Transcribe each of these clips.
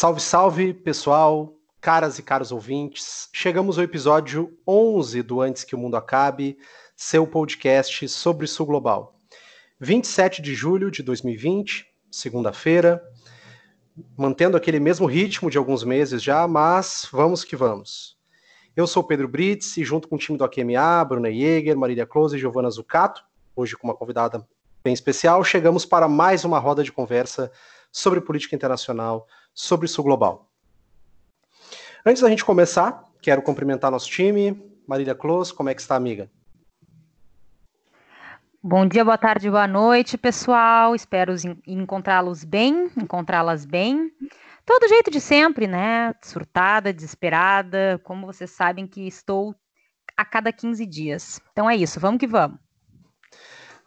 Salve, salve, pessoal, caras e caros ouvintes. Chegamos ao episódio 11 do Antes que o Mundo Acabe, seu podcast sobre Sul Global. 27 de julho de 2020, segunda-feira, mantendo aquele mesmo ritmo de alguns meses já, mas vamos que vamos. Eu sou Pedro Brits e junto com o time do AQMA, Bruna Jäger, Marília Close e Giovana Zucato, hoje com uma convidada bem especial, chegamos para mais uma roda de conversa sobre política internacional, sobre Sul Global. Antes da gente começar, quero cumprimentar nosso time. Marília Close, como é que está, amiga? Bom dia, boa tarde, boa noite, pessoal. Espero encontrá-los bem, encontrá-las bem. Todo jeito de sempre, né? Surtada, desesperada, como vocês sabem que estou a cada 15 dias. Então é isso, vamos que vamos.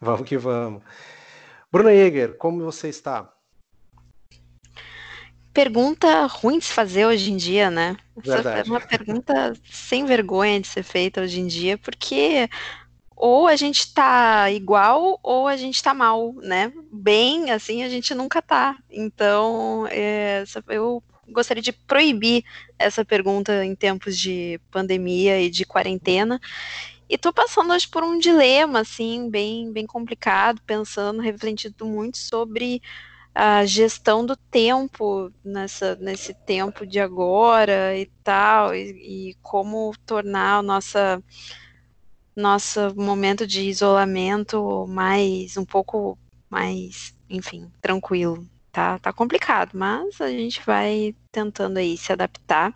Vamos que vamos. Bruna Jäger, como você está? Pergunta ruim de se fazer hoje em dia, né? Essa é uma pergunta sem vergonha de ser feita hoje em dia, porque ou a gente tá igual ou a gente tá mal, né? Bem, assim, a gente nunca tá. Então, é, eu gostaria de proibir essa pergunta em tempos de pandemia e de quarentena. E tô passando hoje por um dilema, assim, bem, bem complicado, pensando, refletindo muito sobre a gestão do tempo nessa, nesse tempo de agora e tal, e, e como tornar o nossa, nosso momento de isolamento mais, um pouco mais, enfim, tranquilo. Tá, tá complicado, mas a gente vai tentando aí se adaptar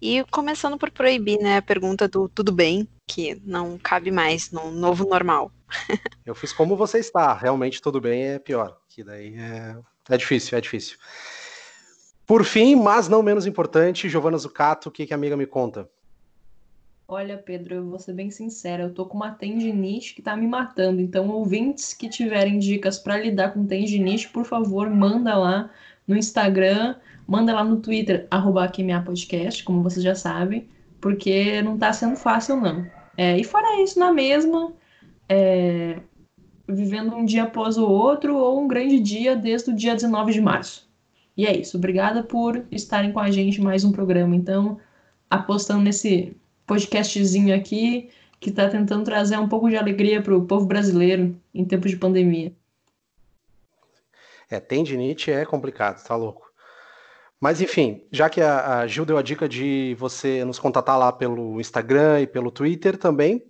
e começando por proibir, né, a pergunta do tudo bem, que não cabe mais no novo normal. Eu fiz como você está, realmente tudo bem é pior, que daí é é difícil, é difícil. Por fim, mas não menos importante, Giovana Zucato, o que, que a amiga me conta? Olha, Pedro, eu vou ser bem sincera, eu tô com uma tendinite que tá me matando. Então, ouvintes que tiverem dicas para lidar com tendinite, por favor, manda lá no Instagram, manda lá no Twitter, arroba podcast, como vocês já sabem, porque não tá sendo fácil, não. É, e fora isso, na mesma, é, vivendo um dia após o outro ou um grande dia desde o dia 19 de março. E é isso. Obrigada por estarem com a gente mais um programa. Então, apostando nesse podcastzinho aqui que está tentando trazer um pouco de alegria para o povo brasileiro em tempos de pandemia. É, tendinite é complicado, tá louco. Mas enfim, já que a, a Gil deu a dica de você nos contatar lá pelo Instagram e pelo Twitter também,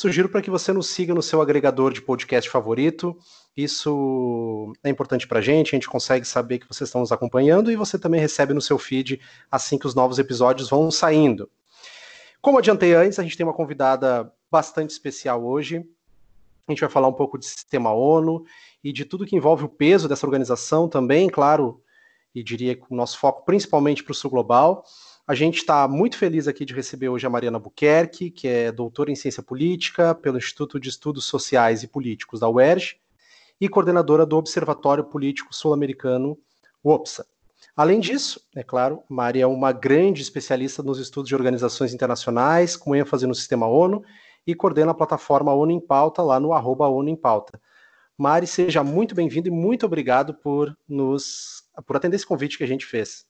Sugiro para que você nos siga no seu agregador de podcast favorito. Isso é importante para a gente, a gente consegue saber que vocês estão nos acompanhando e você também recebe no seu feed assim que os novos episódios vão saindo. Como adiantei antes, a gente tem uma convidada bastante especial hoje. A gente vai falar um pouco de sistema ONU e de tudo que envolve o peso dessa organização também, claro, e diria que o nosso foco principalmente para o Sul Global. A gente está muito feliz aqui de receber hoje a Mariana Buquerque, que é doutora em ciência política pelo Instituto de Estudos Sociais e Políticos da UERJ e coordenadora do Observatório Político Sul-Americano, OPSA. Além disso, é claro, Maria é uma grande especialista nos estudos de organizações internacionais, com ênfase no sistema ONU, e coordena a plataforma ONU em Pauta lá no arroba ONU em Pauta. Mari, seja muito bem-vindo e muito obrigado por nos por atender esse convite que a gente fez.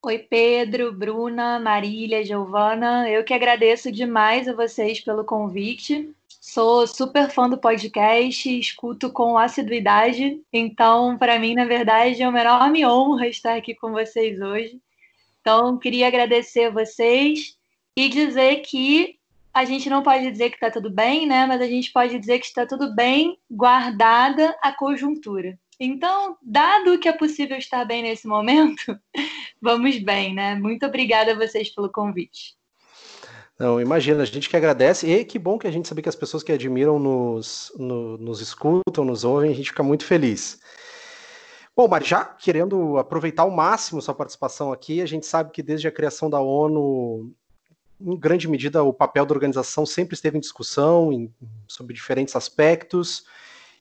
Oi, Pedro, Bruna, Marília, Giovana. Eu que agradeço demais a vocês pelo convite. Sou super fã do podcast, escuto com assiduidade. Então, para mim, na verdade, é uma enorme honra estar aqui com vocês hoje. Então, queria agradecer a vocês e dizer que a gente não pode dizer que está tudo bem, né? Mas a gente pode dizer que está tudo bem, guardada a conjuntura. Então, dado que é possível estar bem nesse momento, vamos bem, né? Muito obrigada a vocês pelo convite. Não, imagina, a gente que agradece, e que bom que a gente sabe que as pessoas que admiram nos, no, nos escutam, nos ouvem, a gente fica muito feliz. Bom, Mari, já querendo aproveitar ao máximo sua participação aqui, a gente sabe que desde a criação da ONU, em grande medida, o papel da organização sempre esteve em discussão em, sobre diferentes aspectos,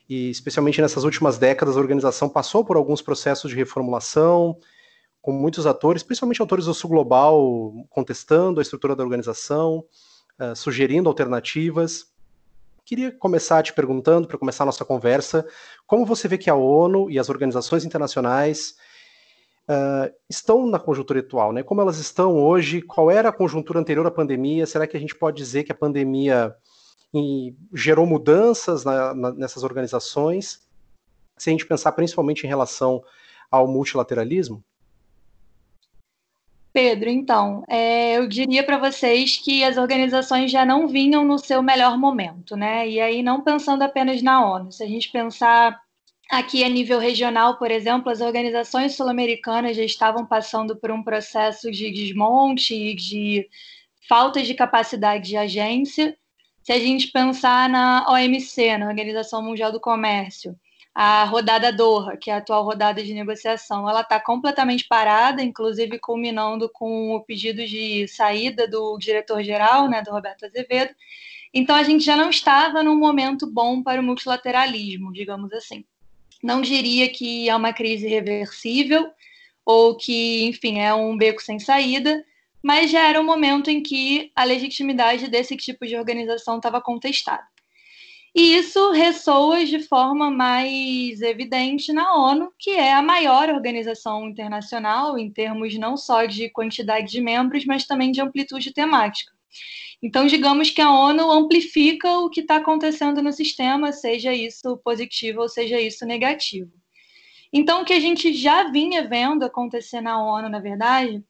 e especialmente nessas últimas décadas a organização passou por alguns processos de reformulação, com muitos atores, principalmente autores do Sul Global, contestando a estrutura da organização, uh, sugerindo alternativas. Queria começar te perguntando, para começar a nossa conversa, como você vê que a ONU e as organizações internacionais uh, estão na conjuntura atual, né? Como elas estão hoje? Qual era a conjuntura anterior à pandemia? Será que a gente pode dizer que a pandemia gerou mudanças na, na, nessas organizações? Se a gente pensar principalmente em relação ao multilateralismo? Pedro, então, é, eu diria para vocês que as organizações já não vinham no seu melhor momento, né? E aí, não pensando apenas na ONU, se a gente pensar aqui a nível regional, por exemplo, as organizações sul-americanas já estavam passando por um processo de desmonte e de falta de capacidade de agência. Se a gente pensar na OMC, na Organização Mundial do Comércio, a rodada Doha, que é a atual rodada de negociação, ela está completamente parada, inclusive culminando com o pedido de saída do diretor-geral, né, do Roberto Azevedo. Então, a gente já não estava num momento bom para o multilateralismo, digamos assim. Não diria que é uma crise reversível ou que, enfim, é um beco sem saída, mas já era um momento em que a legitimidade desse tipo de organização estava contestada. E isso ressoa de forma mais evidente na ONU, que é a maior organização internacional em termos não só de quantidade de membros, mas também de amplitude temática. Então, digamos que a ONU amplifica o que está acontecendo no sistema, seja isso positivo ou seja isso negativo. Então, o que a gente já vinha vendo acontecer na ONU, na verdade,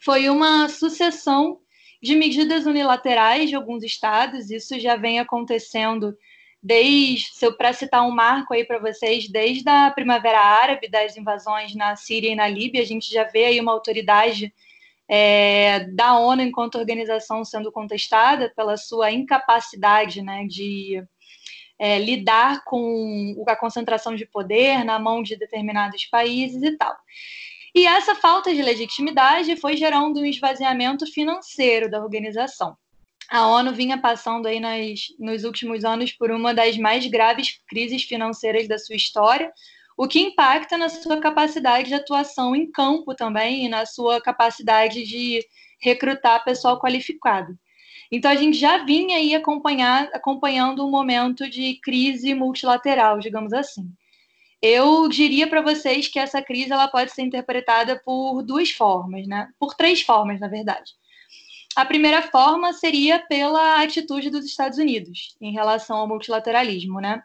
foi uma sucessão de medidas unilaterais de alguns estados. Isso já vem acontecendo desde, para citar um marco aí para vocês, desde a Primavera Árabe, das invasões na Síria e na Líbia, a gente já vê aí uma autoridade é, da ONU enquanto organização sendo contestada pela sua incapacidade né, de é, lidar com a concentração de poder na mão de determinados países e tal. E essa falta de legitimidade foi gerando um esvaziamento financeiro da organização a ONU vinha passando aí nas, nos últimos anos por uma das mais graves crises financeiras da sua história, o que impacta na sua capacidade de atuação em campo também e na sua capacidade de recrutar pessoal qualificado. Então a gente já vinha aí acompanhando um momento de crise multilateral, digamos assim. Eu diria para vocês que essa crise ela pode ser interpretada por duas formas, né? Por três formas, na verdade. A primeira forma seria pela atitude dos Estados Unidos em relação ao multilateralismo, né?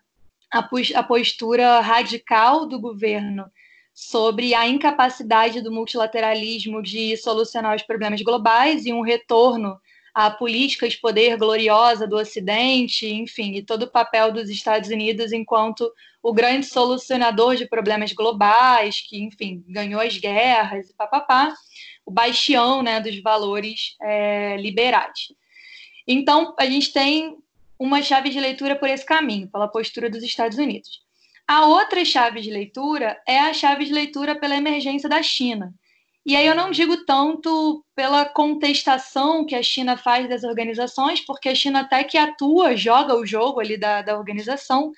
A postura radical do governo sobre a incapacidade do multilateralismo de solucionar os problemas globais e um retorno à política de poder gloriosa do Ocidente, enfim, e todo o papel dos Estados Unidos enquanto o grande solucionador de problemas globais, que, enfim, ganhou as guerras e papapá o bastião né, dos valores é, liberais. Então, a gente tem uma chave de leitura por esse caminho, pela postura dos Estados Unidos. A outra chave de leitura é a chave de leitura pela emergência da China. E aí eu não digo tanto pela contestação que a China faz das organizações, porque a China até que atua, joga o jogo ali da, da organização,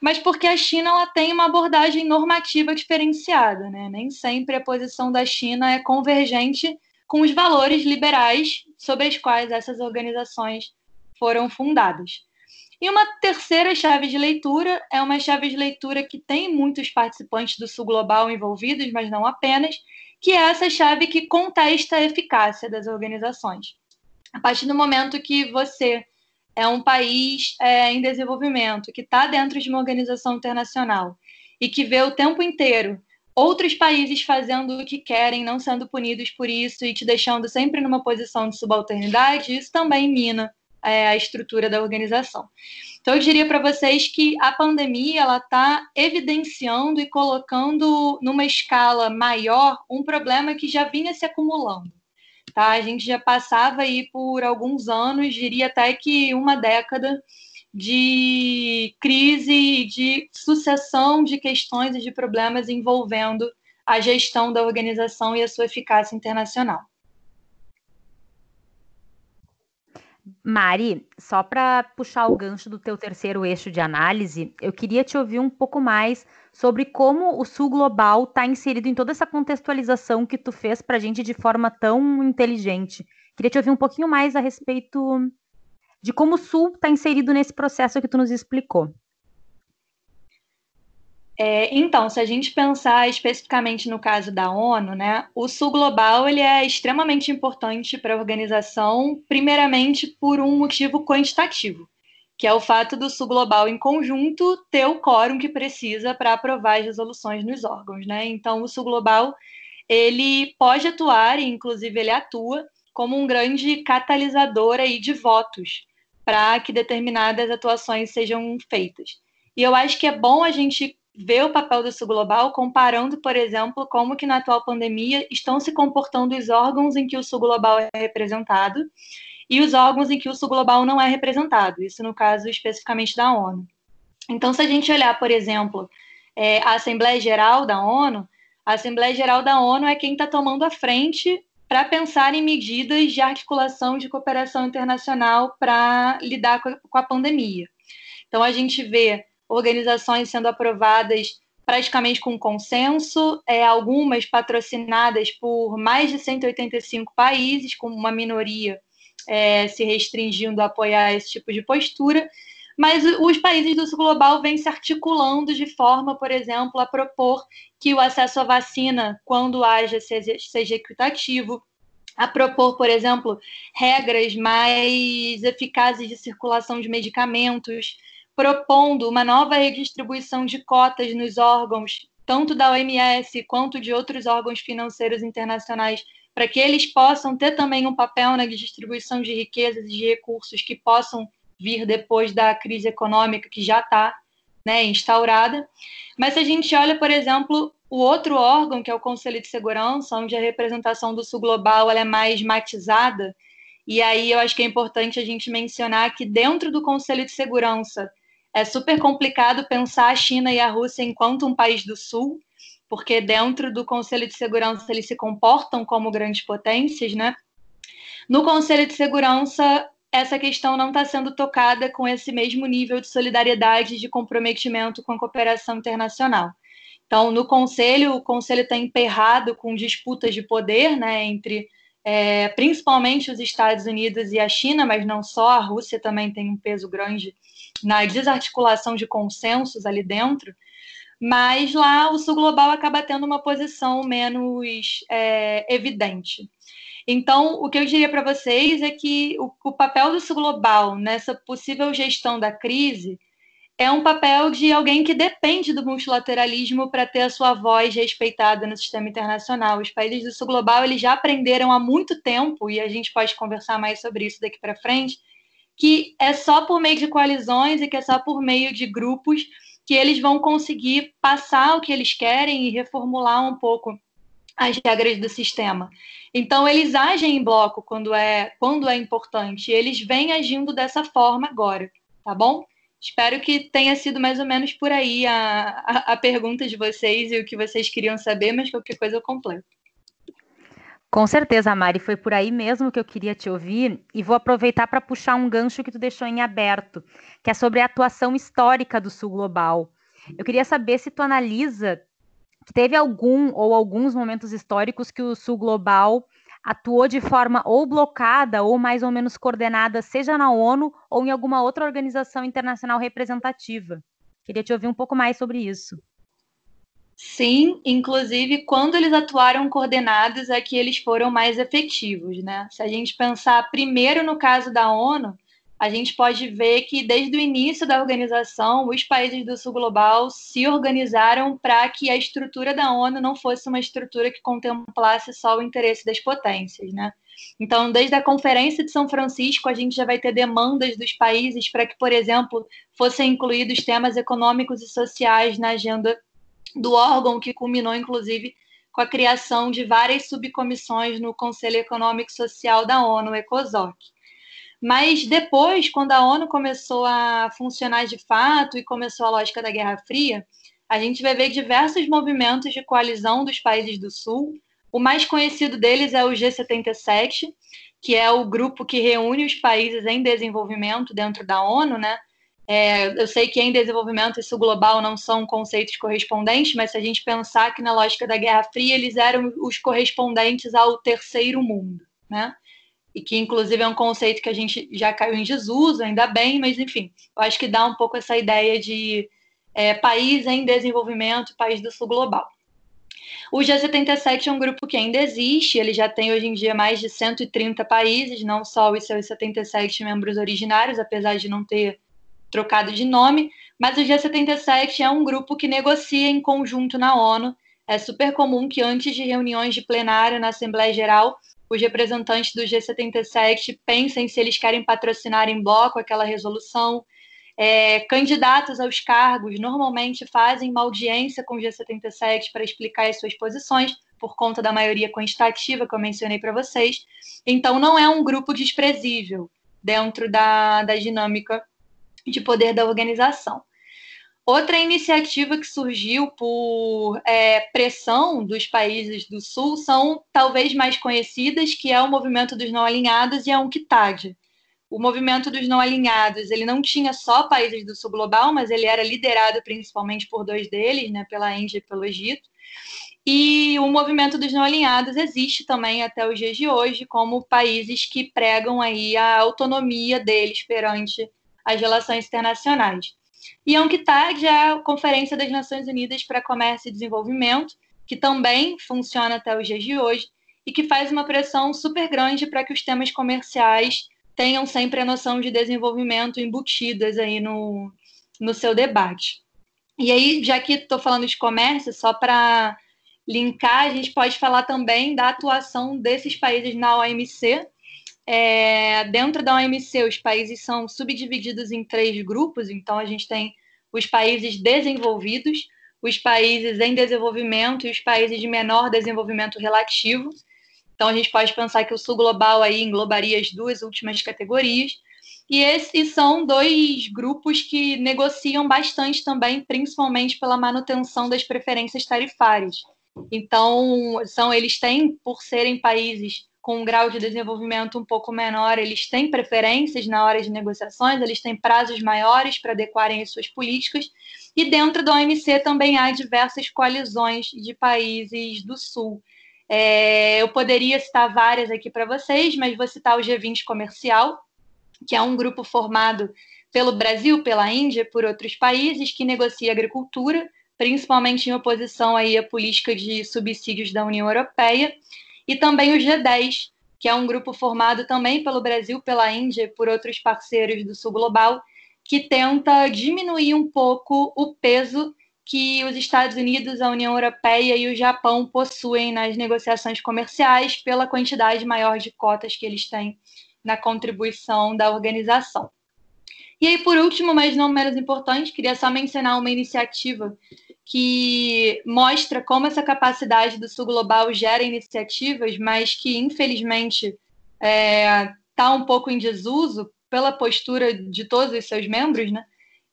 mas porque a China ela tem uma abordagem normativa diferenciada, né? Nem sempre a posição da China é convergente com os valores liberais sobre os quais essas organizações foram fundadas. E uma terceira chave de leitura é uma chave de leitura que tem muitos participantes do Sul Global envolvidos, mas não apenas, que é essa chave que contesta a eficácia das organizações. A partir do momento que você é um país é, em desenvolvimento, que está dentro de uma organização internacional e que vê o tempo inteiro outros países fazendo o que querem, não sendo punidos por isso e te deixando sempre numa posição de subalternidade, isso também mina é, a estrutura da organização. Então, eu diria para vocês que a pandemia ela está evidenciando e colocando numa escala maior um problema que já vinha se acumulando. Tá? A gente já passava aí por alguns anos, diria até que uma década de crise de sucessão de questões e de problemas envolvendo a gestão da organização e a sua eficácia internacional. Mari, só para puxar o gancho do teu terceiro eixo de análise, eu queria te ouvir um pouco mais sobre como o Sul Global está inserido em toda essa contextualização que tu fez para a gente de forma tão inteligente. Queria te ouvir um pouquinho mais a respeito de como o Sul está inserido nesse processo que tu nos explicou. É, então, se a gente pensar especificamente no caso da ONU, né, o Sul Global ele é extremamente importante para a organização, primeiramente por um motivo quantitativo, que é o fato do Sul Global em conjunto ter o quórum que precisa para aprovar as resoluções nos órgãos. Né? Então, o Sul Global ele pode atuar, e inclusive ele atua, como um grande catalisador aí de votos para que determinadas atuações sejam feitas. E eu acho que é bom a gente ver o papel do Sul Global comparando, por exemplo, como que na atual pandemia estão se comportando os órgãos em que o Sul Global é representado e os órgãos em que o Sul Global não é representado, isso no caso especificamente da ONU. Então, se a gente olhar, por exemplo, é, a Assembleia Geral da ONU, a Assembleia Geral da ONU é quem está tomando a frente para pensar em medidas de articulação de cooperação internacional para lidar com a pandemia. Então, a gente vê organizações sendo aprovadas praticamente com consenso, é, algumas patrocinadas por mais de 185 países, com uma minoria é, se restringindo a apoiar esse tipo de postura, mas os países do sul global vêm se articulando de forma, por exemplo, a propor que o acesso à vacina, quando haja, seja, seja equitativo, a propor, por exemplo, regras mais eficazes de circulação de medicamentos, propondo uma nova redistribuição de cotas nos órgãos, tanto da OMS quanto de outros órgãos financeiros internacionais, para que eles possam ter também um papel na distribuição de riquezas e de recursos que possam vir depois da crise econômica que já está né, instaurada. Mas se a gente olha, por exemplo, o outro órgão, que é o Conselho de Segurança, onde a representação do Sul Global é mais matizada, e aí eu acho que é importante a gente mencionar que dentro do Conselho de Segurança é super complicado pensar a China e a Rússia enquanto um país do Sul, porque dentro do Conselho de Segurança eles se comportam como grandes potências, né? No Conselho de Segurança, essa questão não está sendo tocada com esse mesmo nível de solidariedade e de comprometimento com a cooperação internacional. Então, no Conselho, o Conselho está emperrado com disputas de poder, né, entre é, principalmente os Estados Unidos e a China, mas não só, a Rússia também tem um peso grande na desarticulação de consensos ali dentro, mas lá o Sul Global acaba tendo uma posição menos é, evidente. Então, o que eu diria para vocês é que o, o papel do Sul Global nessa possível gestão da crise é um papel de alguém que depende do multilateralismo para ter a sua voz respeitada no sistema internacional. Os países do Sul Global eles já aprenderam há muito tempo, e a gente pode conversar mais sobre isso daqui para frente, que é só por meio de coalizões e que é só por meio de grupos que eles vão conseguir passar o que eles querem e reformular um pouco as regras do sistema. Então eles agem em bloco quando é quando é importante. Eles vêm agindo dessa forma agora, tá bom? Espero que tenha sido mais ou menos por aí a, a, a pergunta de vocês e o que vocês queriam saber, mas qualquer coisa eu completo. Com certeza, Mari, foi por aí mesmo que eu queria te ouvir e vou aproveitar para puxar um gancho que tu deixou em aberto, que é sobre a atuação histórica do Sul Global. Eu queria saber se tu analisa que teve algum ou alguns momentos históricos que o Sul Global atuou de forma ou blocada ou mais ou menos coordenada, seja na ONU ou em alguma outra organização internacional representativa. Queria te ouvir um pouco mais sobre isso. Sim, inclusive quando eles atuaram coordenados é que eles foram mais efetivos, né? Se a gente pensar primeiro no caso da ONU, a gente pode ver que desde o início da organização, os países do Sul Global se organizaram para que a estrutura da ONU não fosse uma estrutura que contemplasse só o interesse das potências, né? Então, desde a Conferência de São Francisco, a gente já vai ter demandas dos países para que, por exemplo, fossem incluídos temas econômicos e sociais na agenda do órgão que culminou, inclusive, com a criação de várias subcomissões no Conselho Econômico e Social da ONU, ECOSOC. Mas depois, quando a ONU começou a funcionar de fato e começou a lógica da Guerra Fria, a gente vai ver diversos movimentos de coalizão dos países do Sul. O mais conhecido deles é o G77, que é o grupo que reúne os países em desenvolvimento dentro da ONU, né? É, eu sei que em desenvolvimento isso global não são conceitos correspondentes, mas se a gente pensar que na lógica da Guerra Fria eles eram os correspondentes ao terceiro mundo, né? E que inclusive é um conceito que a gente já caiu em desuso, ainda bem, mas enfim, eu acho que dá um pouco essa ideia de é, país em desenvolvimento, país do sul global. O G77 é um grupo que ainda existe, ele já tem hoje em dia mais de 130 países, não só os seus 77 membros originários, apesar de não ter trocado de nome, mas o G77 é um grupo que negocia em conjunto na ONU. É super comum que antes de reuniões de plenário na Assembleia Geral, os representantes do G77 pensem se eles querem patrocinar em bloco aquela resolução, é, candidatos aos cargos normalmente fazem uma audiência com o G77 para explicar as suas posições, por conta da maioria quantitativa que eu mencionei para vocês. Então, não é um grupo desprezível dentro da, da dinâmica de poder da organização. Outra iniciativa que surgiu por é, pressão dos países do Sul são talvez mais conhecidas, que é o movimento dos não alinhados e a UNCTAD o movimento dos não alinhados, ele não tinha só países do sul global, mas ele era liderado principalmente por dois deles, né, pela Índia e pelo Egito. E o movimento dos não alinhados existe também até os dias de hoje, como países que pregam aí a autonomia deles perante as relações internacionais. E a UNCTAD é a Conferência das Nações Unidas para Comércio e Desenvolvimento, que também funciona até os dias de hoje e que faz uma pressão super grande para que os temas comerciais tenham sempre a noção de desenvolvimento embutidas aí no, no seu debate. E aí, já que estou falando de comércio, só para linkar, a gente pode falar também da atuação desses países na OMC. É, dentro da OMC, os países são subdivididos em três grupos, então a gente tem os países desenvolvidos, os países em desenvolvimento e os países de menor desenvolvimento relativo. Então a gente pode pensar que o sul global aí englobaria as duas últimas categorias. E esses são dois grupos que negociam bastante também, principalmente pela manutenção das preferências tarifárias. Então, são eles têm, por serem países com um grau de desenvolvimento um pouco menor, eles têm preferências na hora de negociações, eles têm prazos maiores para adequarem as suas políticas. E dentro da OMC também há diversas coalizões de países do Sul. É, eu poderia citar várias aqui para vocês, mas vou citar o G20 Comercial, que é um grupo formado pelo Brasil, pela Índia, por outros países que negocia agricultura, principalmente em oposição aí à política de subsídios da União Europeia, e também o G10, que é um grupo formado também pelo Brasil, pela Índia e por outros parceiros do Sul Global, que tenta diminuir um pouco o peso que os Estados Unidos, a União Europeia e o Japão possuem nas negociações comerciais pela quantidade maior de cotas que eles têm na contribuição da organização. E aí, por último, mas não menos importante, queria só mencionar uma iniciativa que mostra como essa capacidade do Sul Global gera iniciativas, mas que, infelizmente, está é, tá um pouco em desuso pela postura de todos os seus membros, né?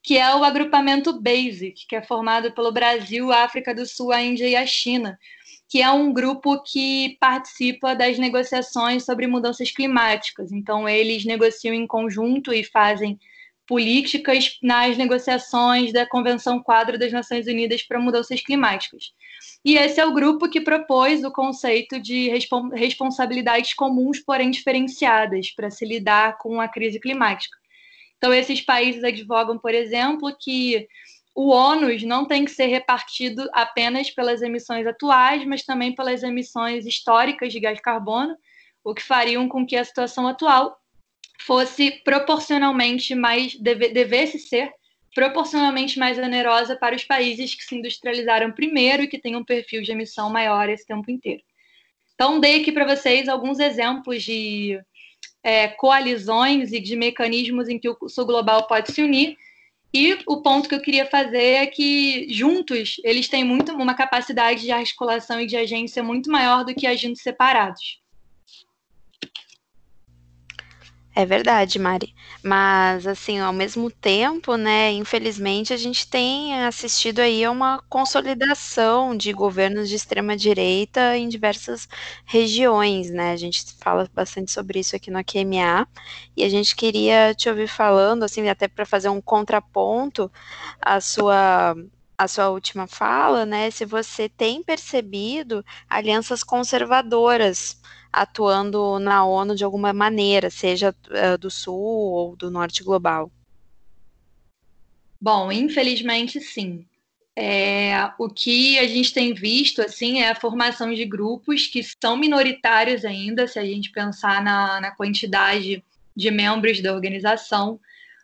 que é o agrupamento BASIC, que é formado pelo Brasil, África do Sul, a Índia e a China, que é um grupo que participa das negociações sobre mudanças climáticas. Então, eles negociam em conjunto e fazem políticas nas negociações da Convenção Quadro das Nações Unidas para Mudanças Climáticas. E esse é o grupo que propôs o conceito de responsabilidades comuns, porém diferenciadas, para se lidar com a crise climática. Então, esses países advogam, por exemplo, que o ônus não tem que ser repartido apenas pelas emissões atuais, mas também pelas emissões históricas de gás carbono, o que fariam com que a situação atual fosse proporcionalmente mais, deve, devesse ser proporcionalmente mais onerosa para os países que se industrializaram primeiro e que têm um perfil de emissão maior esse tempo inteiro. Então, dei aqui para vocês alguns exemplos de é, coalizões e de mecanismos em que o Sul Global pode se unir. E o ponto que eu queria fazer é que, juntos, eles têm muito uma capacidade de articulação e de agência muito maior do que agindo separados. É verdade, Mari. Mas, assim, ao mesmo tempo, né, infelizmente, a gente tem assistido aí a uma consolidação de governos de extrema-direita em diversas regiões, né? A gente fala bastante sobre isso aqui no QMA, e a gente queria te ouvir falando, assim, até para fazer um contraponto à sua a sua última fala, né? Se você tem percebido alianças conservadoras atuando na ONU de alguma maneira, seja uh, do Sul ou do Norte global. Bom, infelizmente sim. É, o que a gente tem visto assim é a formação de grupos que são minoritários ainda, se a gente pensar na, na quantidade de membros da organização,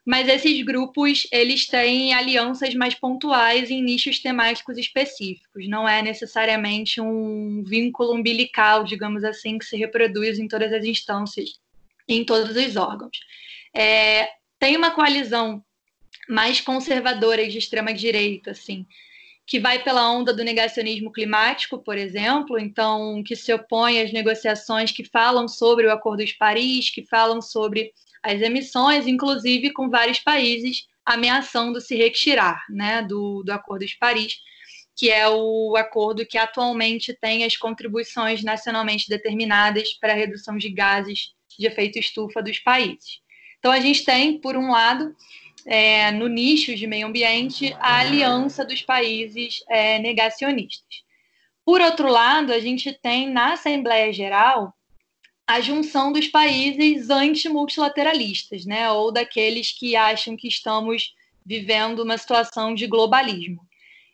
mas esses grupos eles têm alianças mais pontuais em nichos temáticos específicos. Não é necessariamente um vínculo umbilical, digamos assim, que se reproduz em todas as instâncias, em todos os órgãos. É, tem uma coalizão mais conservadora de extrema direita, assim, que vai pela onda do negacionismo climático, por exemplo, então que se opõe às negociações que falam sobre o Acordo de Paris, que falam sobre as emissões, inclusive com vários países ameaçando se retirar né, do, do Acordo de Paris, que é o acordo que atualmente tem as contribuições nacionalmente determinadas para a redução de gases de efeito estufa dos países. Então, a gente tem, por um lado, é, no nicho de meio ambiente, a aliança dos países é, negacionistas. Por outro lado, a gente tem na Assembleia Geral a junção dos países antimultilateralistas, né, ou daqueles que acham que estamos vivendo uma situação de globalismo.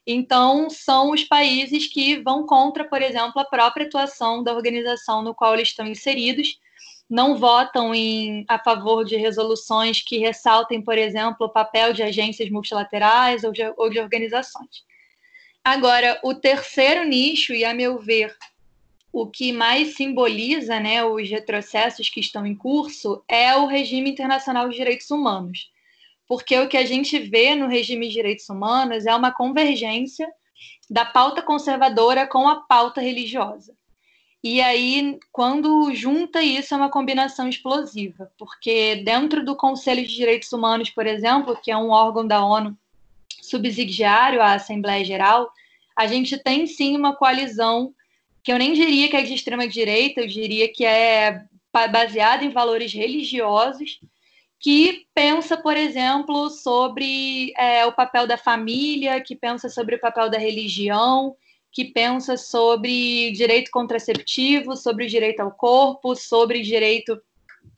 Então, são os países que vão contra, por exemplo, a própria atuação da organização no qual eles estão inseridos, não votam em, a favor de resoluções que ressaltem, por exemplo, o papel de agências multilaterais ou de, ou de organizações. Agora, o terceiro nicho, e a meu ver, o que mais simboliza né, os retrocessos que estão em curso é o regime internacional de direitos humanos. Porque o que a gente vê no regime de direitos humanos é uma convergência da pauta conservadora com a pauta religiosa. E aí, quando junta isso, é uma combinação explosiva, porque dentro do Conselho de Direitos Humanos, por exemplo, que é um órgão da ONU subsidiário à Assembleia Geral, a gente tem sim uma coalizão que eu nem diria que é de extrema direita, eu diria que é baseada em valores religiosos, que pensa, por exemplo, sobre é, o papel da família, que pensa sobre o papel da religião, que pensa sobre direito contraceptivo, sobre o direito ao corpo, sobre direito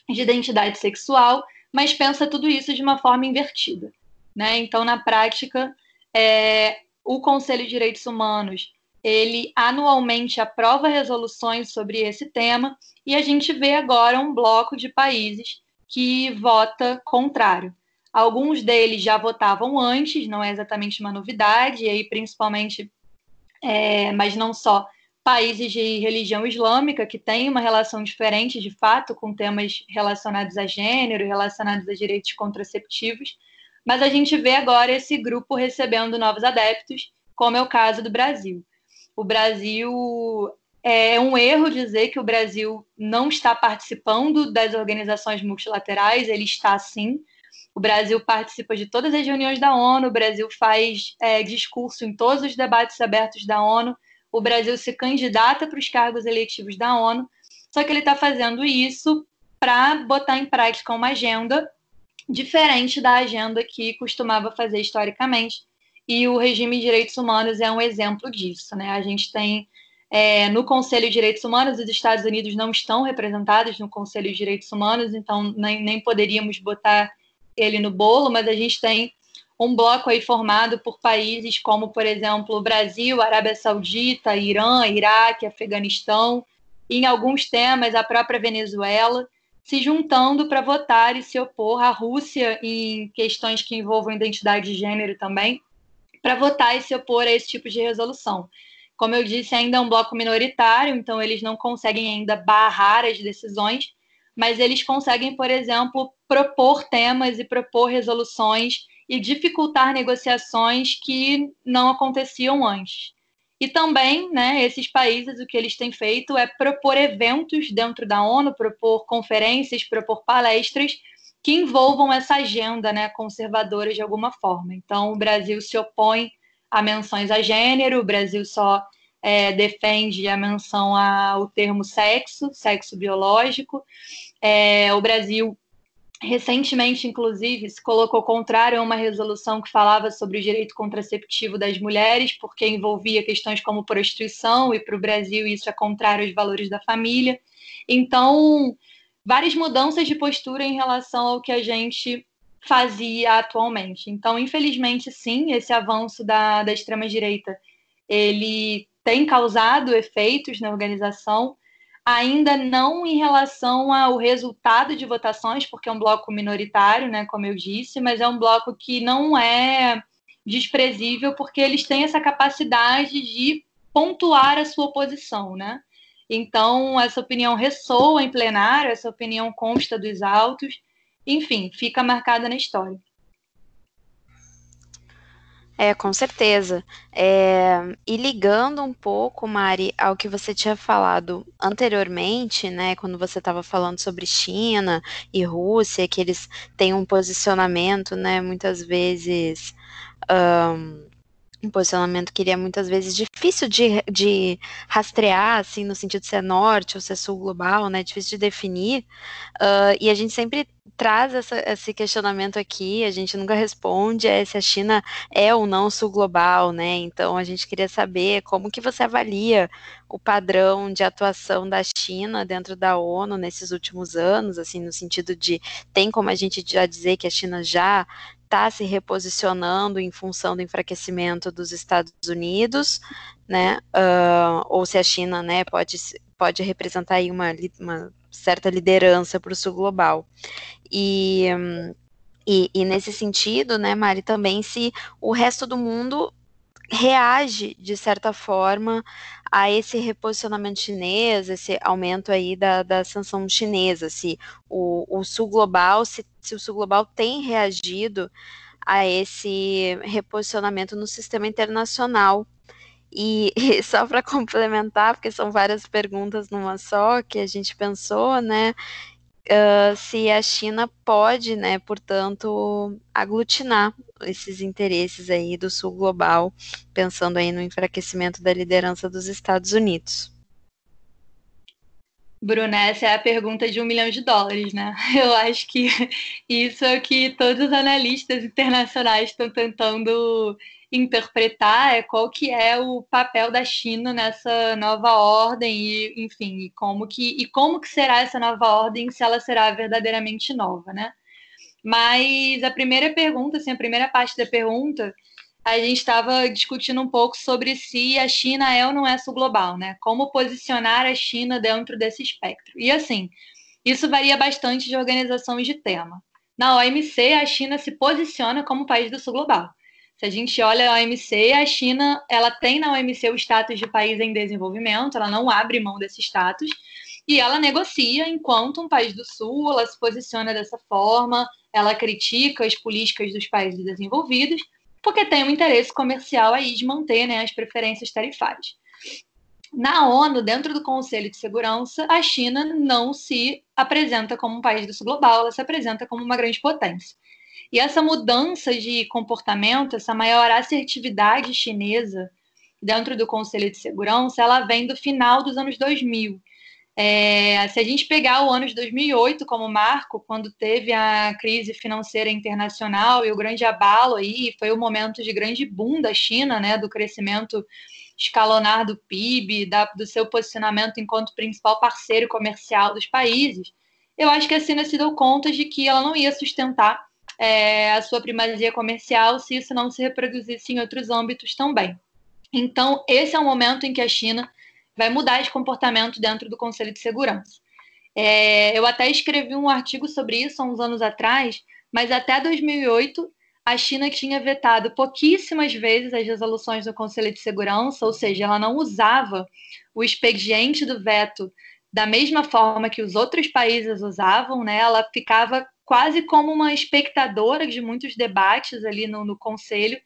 de identidade sexual, mas pensa tudo isso de uma forma invertida. Né? Então, na prática, é, o Conselho de Direitos Humanos ele anualmente aprova resoluções sobre esse tema e a gente vê agora um bloco de países que vota contrário. Alguns deles já votavam antes, não é exatamente uma novidade, e aí principalmente é, mas não só, países de religião islâmica que têm uma relação diferente, de fato, com temas relacionados a gênero, relacionados a direitos contraceptivos, mas a gente vê agora esse grupo recebendo novos adeptos, como é o caso do Brasil. O Brasil é um erro dizer que o Brasil não está participando das organizações multilaterais, ele está sim. O Brasil participa de todas as reuniões da ONU, o Brasil faz é, discurso em todos os debates abertos da ONU, o Brasil se candidata para os cargos eletivos da ONU, só que ele está fazendo isso para botar em prática uma agenda diferente da agenda que costumava fazer historicamente. E o regime de direitos humanos é um exemplo disso. Né? A gente tem é, no Conselho de Direitos Humanos, os Estados Unidos não estão representados no Conselho de Direitos Humanos, então nem, nem poderíamos botar ele no bolo, mas a gente tem um bloco aí formado por países como, por exemplo, o Brasil, Arábia Saudita, Irã, Iraque, Afeganistão, e em alguns temas a própria Venezuela, se juntando para votar e se opor à Rússia em questões que envolvam identidade de gênero também, para votar e se opor a esse tipo de resolução. Como eu disse, ainda é um bloco minoritário, então eles não conseguem ainda barrar as decisões, mas eles conseguem, por exemplo, propor temas e propor resoluções e dificultar negociações que não aconteciam antes. E também, né, esses países, o que eles têm feito é propor eventos dentro da ONU, propor conferências, propor palestras que envolvam essa agenda né, conservadora de alguma forma. Então, o Brasil se opõe a menções a gênero, o Brasil só é, defende a menção ao termo sexo, sexo biológico. É, o Brasil recentemente, inclusive, se colocou contrário a uma resolução que falava sobre o direito contraceptivo das mulheres, porque envolvia questões como prostituição, e para o Brasil isso é contrário aos valores da família. Então, várias mudanças de postura em relação ao que a gente fazia atualmente. Então, infelizmente, sim, esse avanço da, da extrema-direita, ele tem causado efeitos na organização, ainda não em relação ao resultado de votações, porque é um bloco minoritário, né, como eu disse, mas é um bloco que não é desprezível, porque eles têm essa capacidade de pontuar a sua posição, né? Então, essa opinião ressoa em plenário, essa opinião consta dos autos, enfim, fica marcada na história. É, com certeza. É, e ligando um pouco, Mari, ao que você tinha falado anteriormente, né, quando você estava falando sobre China e Rússia, que eles têm um posicionamento, né, muitas vezes. Um, um posicionamento que ele é muitas vezes difícil de, de rastrear, assim, no sentido de ser norte ou ser sul global, né, difícil de definir, uh, e a gente sempre traz essa, esse questionamento aqui, a gente nunca responde é se a China é ou não sul global, né, então a gente queria saber como que você avalia o padrão de atuação da China dentro da ONU nesses últimos anos, assim, no sentido de, tem como a gente já dizer que a China já está se reposicionando em função do enfraquecimento dos Estados Unidos, né, uh, ou se a China, né, pode, pode representar aí uma, uma certa liderança para o sul global. E, e, e, nesse sentido, né, Mari, também se o resto do mundo reage, de certa forma, a esse reposicionamento chinês, esse aumento aí da, da sanção chinesa, se o, o sul global, se, se o sul global tem reagido a esse reposicionamento no sistema internacional. E, e só para complementar, porque são várias perguntas numa só que a gente pensou, né? Uh, se a China pode, né, portanto, aglutinar esses interesses aí do sul global, pensando aí no enfraquecimento da liderança dos Estados Unidos. Bruna, essa é a pergunta de um milhão de dólares, né? Eu acho que isso é o que todos os analistas internacionais estão tentando interpretar é qual que é o papel da China nessa nova ordem e, enfim, e como que e como que será essa nova ordem se ela será verdadeiramente nova, né? Mas a primeira pergunta, assim, a primeira parte da pergunta, a gente estava discutindo um pouco sobre se a China é ou não é sul-global, né? Como posicionar a China dentro desse espectro. E assim, isso varia bastante de organizações de tema. Na OMC, a China se posiciona como país do sul global. Se a gente olha a OMC, a China ela tem na OMC o status de país em desenvolvimento, ela não abre mão desse status, e ela negocia enquanto um país do Sul, ela se posiciona dessa forma, ela critica as políticas dos países desenvolvidos, porque tem um interesse comercial aí de manter né, as preferências tarifárias. Na ONU, dentro do Conselho de Segurança, a China não se apresenta como um país do sul global, ela se apresenta como uma grande potência. E essa mudança de comportamento, essa maior assertividade chinesa dentro do Conselho de Segurança, ela vem do final dos anos 2000. É, se a gente pegar o ano de 2008 como marco, quando teve a crise financeira internacional e o grande abalo aí, foi o momento de grande boom da China, né, do crescimento escalonar do PIB, da, do seu posicionamento enquanto principal parceiro comercial dos países, eu acho que a China se deu conta de que ela não ia sustentar é, a sua primazia comercial se isso não se reproduzisse em outros âmbitos também. Então, esse é o momento em que a China vai mudar de comportamento dentro do Conselho de Segurança. É, eu até escrevi um artigo sobre isso há uns anos atrás, mas até 2008 a China tinha vetado pouquíssimas vezes as resoluções do Conselho de Segurança, ou seja, ela não usava o expediente do veto da mesma forma que os outros países usavam, né? Ela ficava quase como uma espectadora de muitos debates ali no, no Conselho.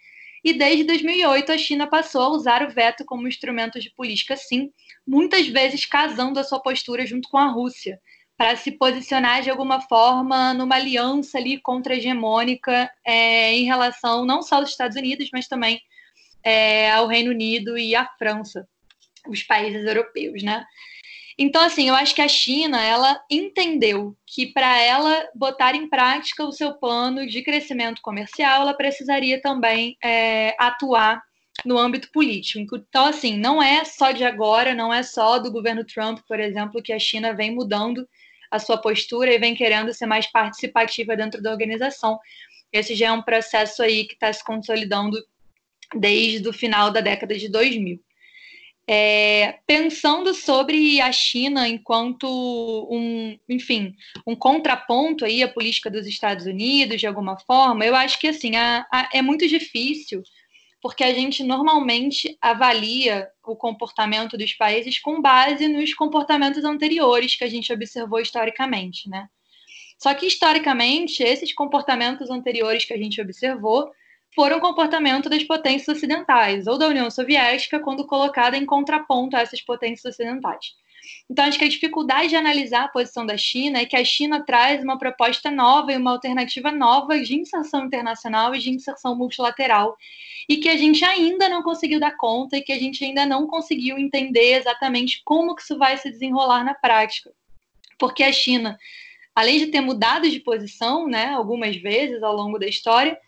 E desde 2008 a China passou a usar o veto como instrumento de política, sim, muitas vezes casando a sua postura junto com a Rússia, para se posicionar de alguma forma numa aliança ali contra-hegemônica é, em relação não só aos Estados Unidos, mas também é, ao Reino Unido e à França, os países europeus, né? Então, assim, eu acho que a China, ela entendeu que para ela botar em prática o seu plano de crescimento comercial, ela precisaria também é, atuar no âmbito político. Então, assim, não é só de agora, não é só do governo Trump, por exemplo, que a China vem mudando a sua postura e vem querendo ser mais participativa dentro da organização. Esse já é um processo aí que está se consolidando desde o final da década de 2000. É, pensando sobre a China enquanto um, enfim, um contraponto aí à política dos Estados Unidos, de alguma forma, eu acho que assim a, a, é muito difícil, porque a gente normalmente avalia o comportamento dos países com base nos comportamentos anteriores que a gente observou historicamente, né? Só que historicamente, esses comportamentos anteriores que a gente observou foram comportamento das potências ocidentais, ou da União Soviética, quando colocada em contraponto a essas potências ocidentais. Então, acho que a dificuldade de analisar a posição da China é que a China traz uma proposta nova e uma alternativa nova de inserção internacional e de inserção multilateral, e que a gente ainda não conseguiu dar conta e que a gente ainda não conseguiu entender exatamente como que isso vai se desenrolar na prática. Porque a China, além de ter mudado de posição, né, algumas vezes ao longo da história,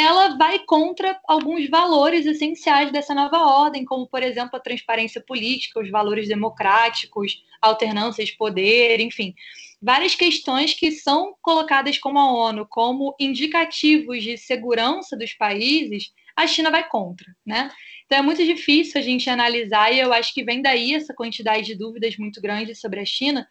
ela vai contra alguns valores essenciais dessa nova ordem, como, por exemplo, a transparência política, os valores democráticos, alternância de poder, enfim, várias questões que são colocadas como a ONU como indicativos de segurança dos países, a China vai contra, né? Então é muito difícil a gente analisar e eu acho que vem daí essa quantidade de dúvidas muito grande sobre a China,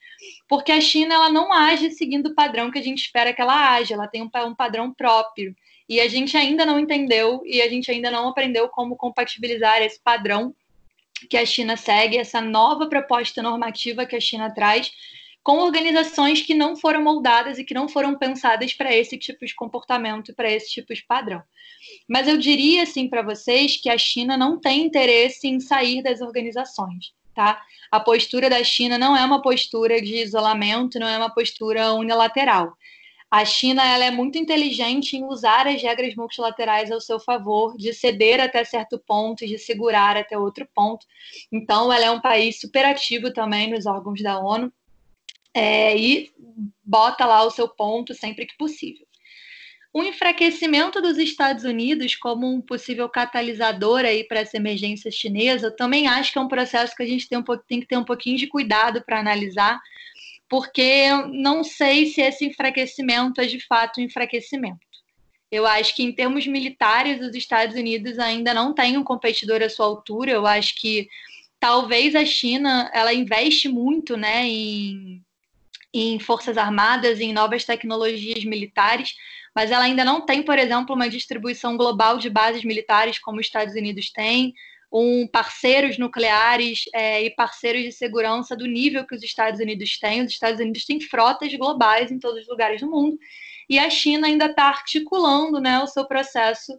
porque a China ela não age seguindo o padrão que a gente espera que ela age, ela tem um, um padrão próprio. E a gente ainda não entendeu e a gente ainda não aprendeu como compatibilizar esse padrão que a China segue, essa nova proposta normativa que a China traz, com organizações que não foram moldadas e que não foram pensadas para esse tipo de comportamento para esse tipo de padrão. Mas eu diria assim para vocês que a China não tem interesse em sair das organizações. Tá? A postura da China não é uma postura de isolamento, não é uma postura unilateral. A China ela é muito inteligente em usar as regras multilaterais ao seu favor, de ceder até certo ponto, de segurar até outro ponto. Então, ela é um país superativo também nos órgãos da ONU é, e bota lá o seu ponto sempre que possível. O enfraquecimento dos Estados Unidos como um possível catalisador aí para essa emergência chinesa, eu também acho que é um processo que a gente tem, um, tem que ter um pouquinho de cuidado para analisar, porque não sei se esse enfraquecimento é de fato um enfraquecimento. Eu acho que, em termos militares, os Estados Unidos ainda não têm um competidor à sua altura. Eu acho que talvez a China ela investe muito né, em, em forças armadas, em novas tecnologias militares, mas ela ainda não tem, por exemplo, uma distribuição global de bases militares como os Estados Unidos têm um parceiros nucleares é, e parceiros de segurança do nível que os Estados Unidos têm. Os Estados Unidos têm frotas globais em todos os lugares do mundo e a China ainda está articulando né, o seu processo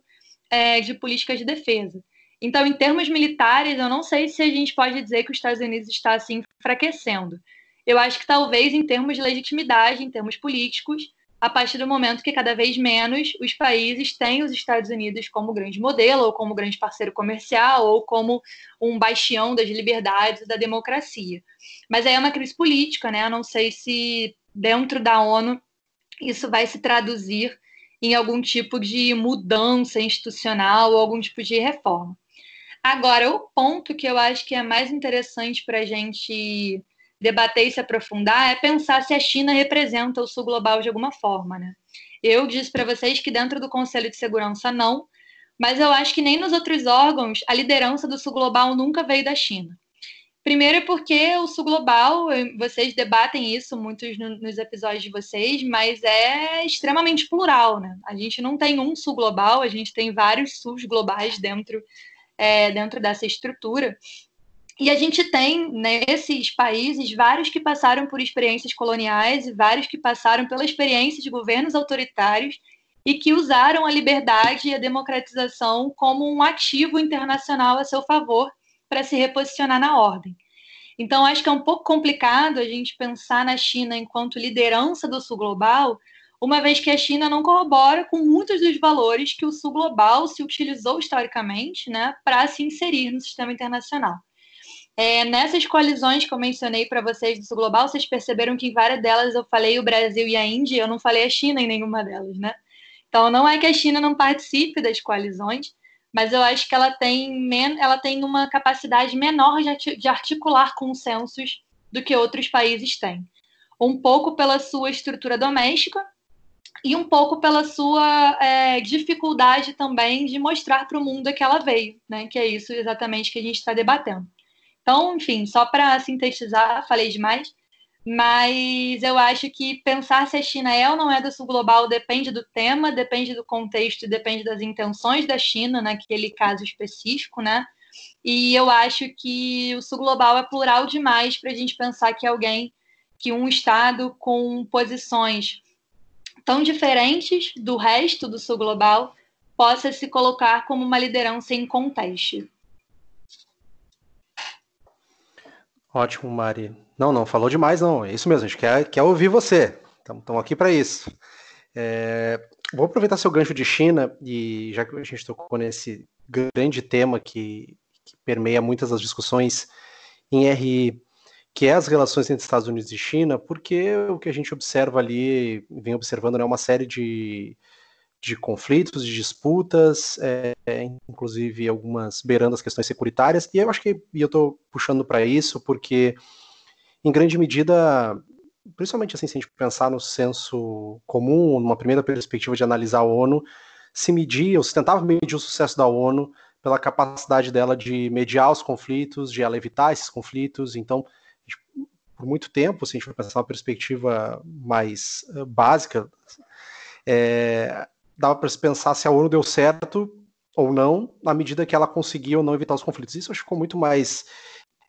é, de política de defesa. Então, em termos militares, eu não sei se a gente pode dizer que os Estados Unidos está assim enfraquecendo. Eu acho que talvez em termos de legitimidade, em termos políticos, a partir do momento que cada vez menos os países têm os Estados Unidos como grande modelo, ou como grande parceiro comercial, ou como um bastião das liberdades da democracia. Mas aí é uma crise política, né? Eu não sei se dentro da ONU isso vai se traduzir em algum tipo de mudança institucional ou algum tipo de reforma. Agora, o ponto que eu acho que é mais interessante para a gente debater e se aprofundar é pensar se a China representa o sul global de alguma forma, né? Eu disse para vocês que dentro do Conselho de Segurança não, mas eu acho que nem nos outros órgãos a liderança do sul global nunca veio da China. Primeiro porque o sul global, vocês debatem isso muitos nos episódios de vocês, mas é extremamente plural, né? A gente não tem um sul global, a gente tem vários sus globais dentro, é, dentro dessa estrutura. E a gente tem nesses países vários que passaram por experiências coloniais e vários que passaram pela experiência de governos autoritários e que usaram a liberdade e a democratização como um ativo internacional a seu favor para se reposicionar na ordem. Então, acho que é um pouco complicado a gente pensar na China enquanto liderança do Sul Global, uma vez que a China não corrobora com muitos dos valores que o Sul Global se utilizou historicamente né, para se inserir no sistema internacional. É, nessas coalizões que eu mencionei para vocês do Global, vocês perceberam que em várias delas eu falei o Brasil e a Índia, eu não falei a China em nenhuma delas, né? Então não é que a China não participe das coalizões, mas eu acho que ela tem, ela tem uma capacidade menor de articular consensos do que outros países têm. um pouco pela sua estrutura doméstica e um pouco pela sua é, dificuldade também de mostrar para o mundo que ela veio, né? Que é isso exatamente que a gente está debatendo. Então, enfim, só para sintetizar, falei demais, mas eu acho que pensar se a China é ou não é do sul global depende do tema, depende do contexto, depende das intenções da China naquele caso específico, né? E eu acho que o sul global é plural demais para a gente pensar que alguém, que um Estado com posições tão diferentes do resto do sul global possa se colocar como uma liderança em contexto. Ótimo, Mari. Não, não, falou demais, não. É isso mesmo, a gente quer, quer ouvir você. Estamos aqui para isso. É, vou aproveitar seu gancho de China, e já que a gente tocou nesse grande tema que, que permeia muitas das discussões em RI, que é as relações entre Estados Unidos e China, porque o que a gente observa ali, vem observando, é né, uma série de, de conflitos, de disputas, é, inclusive algumas beirando as questões securitárias, e eu acho que e eu estou puxando para isso porque, em grande medida, principalmente assim, se a gente pensar no senso comum, numa primeira perspectiva de analisar a ONU, se media, ou se tentava medir o sucesso da ONU pela capacidade dela de mediar os conflitos, de ela evitar esses conflitos, então, por muito tempo, se a gente for pensar uma perspectiva mais uh, básica, é, dava para se pensar se a ONU deu certo ou não, na medida que ela conseguia ou não evitar os conflitos. Isso ficou muito mais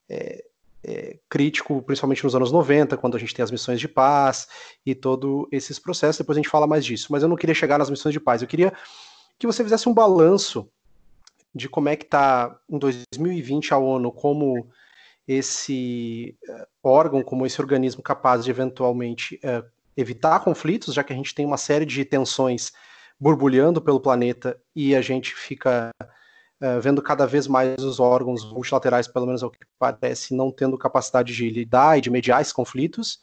é, é, crítico, principalmente nos anos 90, quando a gente tem as missões de paz e todos esses processos. Depois a gente fala mais disso. Mas eu não queria chegar nas missões de paz. Eu queria que você fizesse um balanço de como é que está em 2020 a ONU como esse uh, órgão, como esse organismo capaz de eventualmente uh, evitar conflitos, já que a gente tem uma série de tensões borbulhando pelo planeta e a gente fica uh, vendo cada vez mais os órgãos multilaterais, pelo menos ao que parece, não tendo capacidade de lidar e de mediar esses conflitos.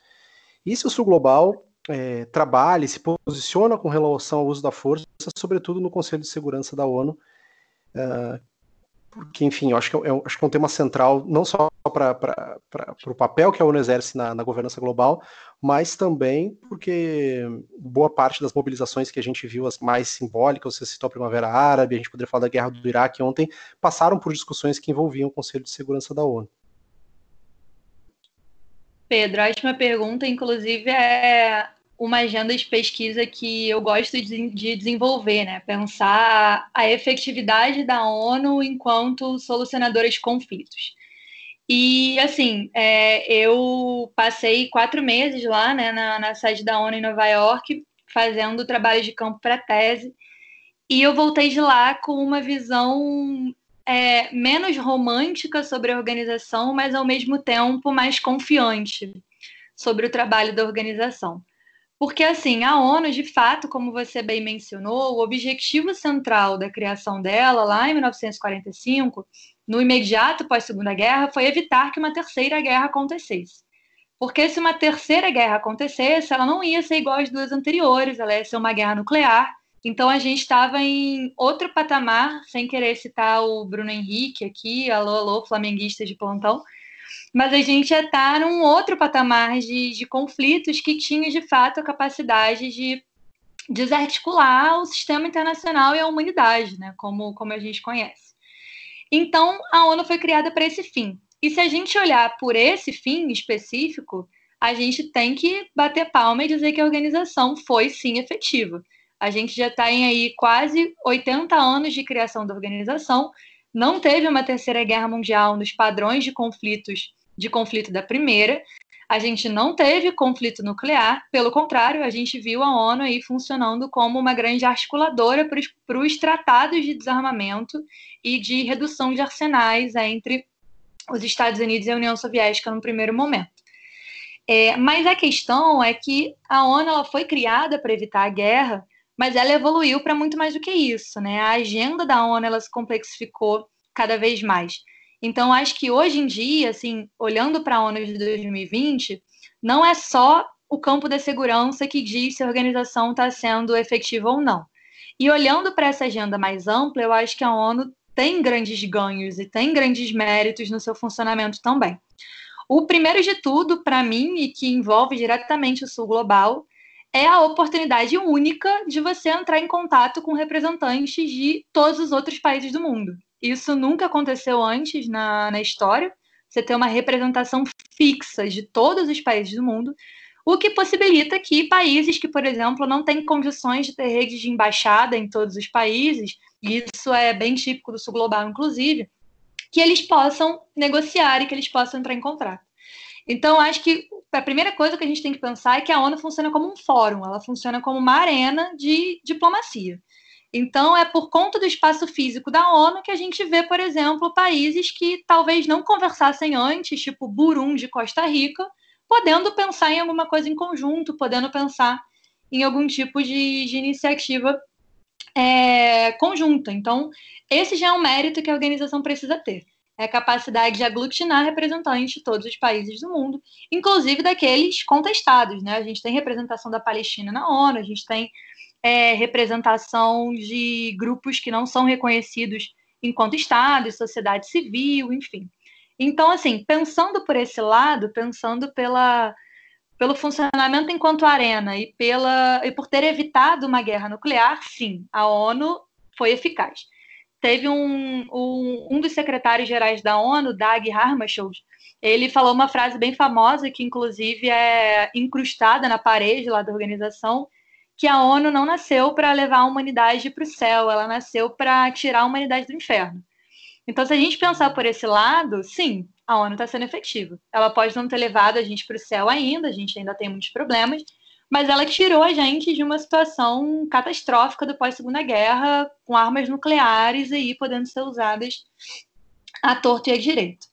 E se o Sul Global é, trabalha e se posiciona com relação ao uso da força, sobretudo no Conselho de Segurança da ONU, uh, porque, enfim, eu acho que é, eu acho que é um tema central, não só para o papel que a ONU exerce na, na, governança global, mas também porque boa parte das mobilizações que a gente viu, as mais simbólicas, você citou a Primavera Árabe, a gente poderia falar da guerra do Iraque ontem, passaram por discussões que envolviam o Conselho de Segurança da ONU. Pedro, a última pergunta, inclusive, é uma agenda de pesquisa que eu gosto de, de, desenvolver, né? Pensar a efetividade da ONU enquanto solucionadora de conflitos. E, assim, é, eu passei quatro meses lá, né, na, na sede da ONU em Nova York, fazendo trabalho de campo para tese, e eu voltei de lá com uma visão é, menos romântica sobre a organização, mas ao mesmo tempo mais confiante sobre o trabalho da organização. Porque, assim, a ONU, de fato, como você bem mencionou, o objetivo central da criação dela, lá em 1945, no imediato pós-Segunda Guerra, foi evitar que uma terceira guerra acontecesse. Porque se uma terceira guerra acontecesse, ela não ia ser igual às duas anteriores, ela ia ser uma guerra nuclear. Então a gente estava em outro patamar, sem querer citar o Bruno Henrique aqui, alô, alô, flamenguista de plantão, mas a gente já está num outro patamar de, de conflitos que tinha de fato a capacidade de desarticular o sistema internacional e a humanidade, né, como, como a gente conhece. Então, a ONU foi criada para esse fim. E se a gente olhar por esse fim específico, a gente tem que bater palma e dizer que a organização foi sim efetiva. A gente já está em aí quase 80 anos de criação da organização, não teve uma terceira guerra mundial nos padrões de conflitos de conflito da primeira. A gente não teve conflito nuclear, pelo contrário, a gente viu a ONU aí funcionando como uma grande articuladora para os tratados de desarmamento e de redução de arsenais entre os Estados Unidos e a União Soviética no primeiro momento. É, mas a questão é que a ONU ela foi criada para evitar a guerra, mas ela evoluiu para muito mais do que isso, né? A agenda da ONU ela se complexificou cada vez mais. Então, acho que hoje em dia, assim, olhando para a ONU de 2020, não é só o campo da segurança que diz se a organização está sendo efetiva ou não. E olhando para essa agenda mais ampla, eu acho que a ONU tem grandes ganhos e tem grandes méritos no seu funcionamento também. O primeiro de tudo, para mim, e que envolve diretamente o Sul Global, é a oportunidade única de você entrar em contato com representantes de todos os outros países do mundo. Isso nunca aconteceu antes na, na história. Você ter uma representação fixa de todos os países do mundo, o que possibilita que países que, por exemplo, não têm condições de ter redes de embaixada em todos os países, e isso é bem típico do Sul Global, inclusive, que eles possam negociar e que eles possam entrar em contrato. Então, acho que a primeira coisa que a gente tem que pensar é que a ONU funciona como um fórum, ela funciona como uma arena de diplomacia. Então, é por conta do espaço físico da ONU que a gente vê, por exemplo, países que talvez não conversassem antes, tipo Burundi, Costa Rica, podendo pensar em alguma coisa em conjunto, podendo pensar em algum tipo de, de iniciativa é, conjunta. Então, esse já é um mérito que a organização precisa ter é a capacidade de aglutinar representantes de todos os países do mundo, inclusive daqueles contestados. Né? A gente tem representação da Palestina na ONU, a gente tem é, representação de grupos que não são reconhecidos enquanto Estado, sociedade civil, enfim. Então, assim, pensando por esse lado, pensando pela, pelo funcionamento enquanto arena e, pela, e por ter evitado uma guerra nuclear, sim, a ONU foi eficaz teve um, um, um dos secretários gerais da ONU, Dag Hammarskjöld, ele falou uma frase bem famosa, que inclusive é incrustada na parede lá da organização, que a ONU não nasceu para levar a humanidade para o céu, ela nasceu para tirar a humanidade do inferno. Então, se a gente pensar por esse lado, sim, a ONU está sendo efetiva. Ela pode não ter levado a gente para o céu ainda, a gente ainda tem muitos problemas, mas ela tirou a gente de uma situação catastrófica do pós-segunda guerra, com armas nucleares aí podendo ser usadas à torto e à direito.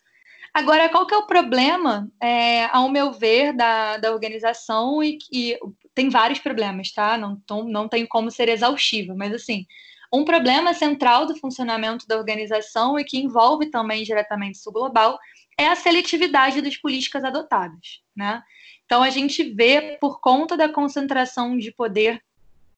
Agora, qual que é o problema, é, ao meu ver, da, da organização e que tem vários problemas, tá? Não, não, tem como ser exaustivo, mas assim, um problema central do funcionamento da organização e que envolve também diretamente o global é a seletividade das políticas adotadas, né? Então, a gente vê, por conta da concentração de poder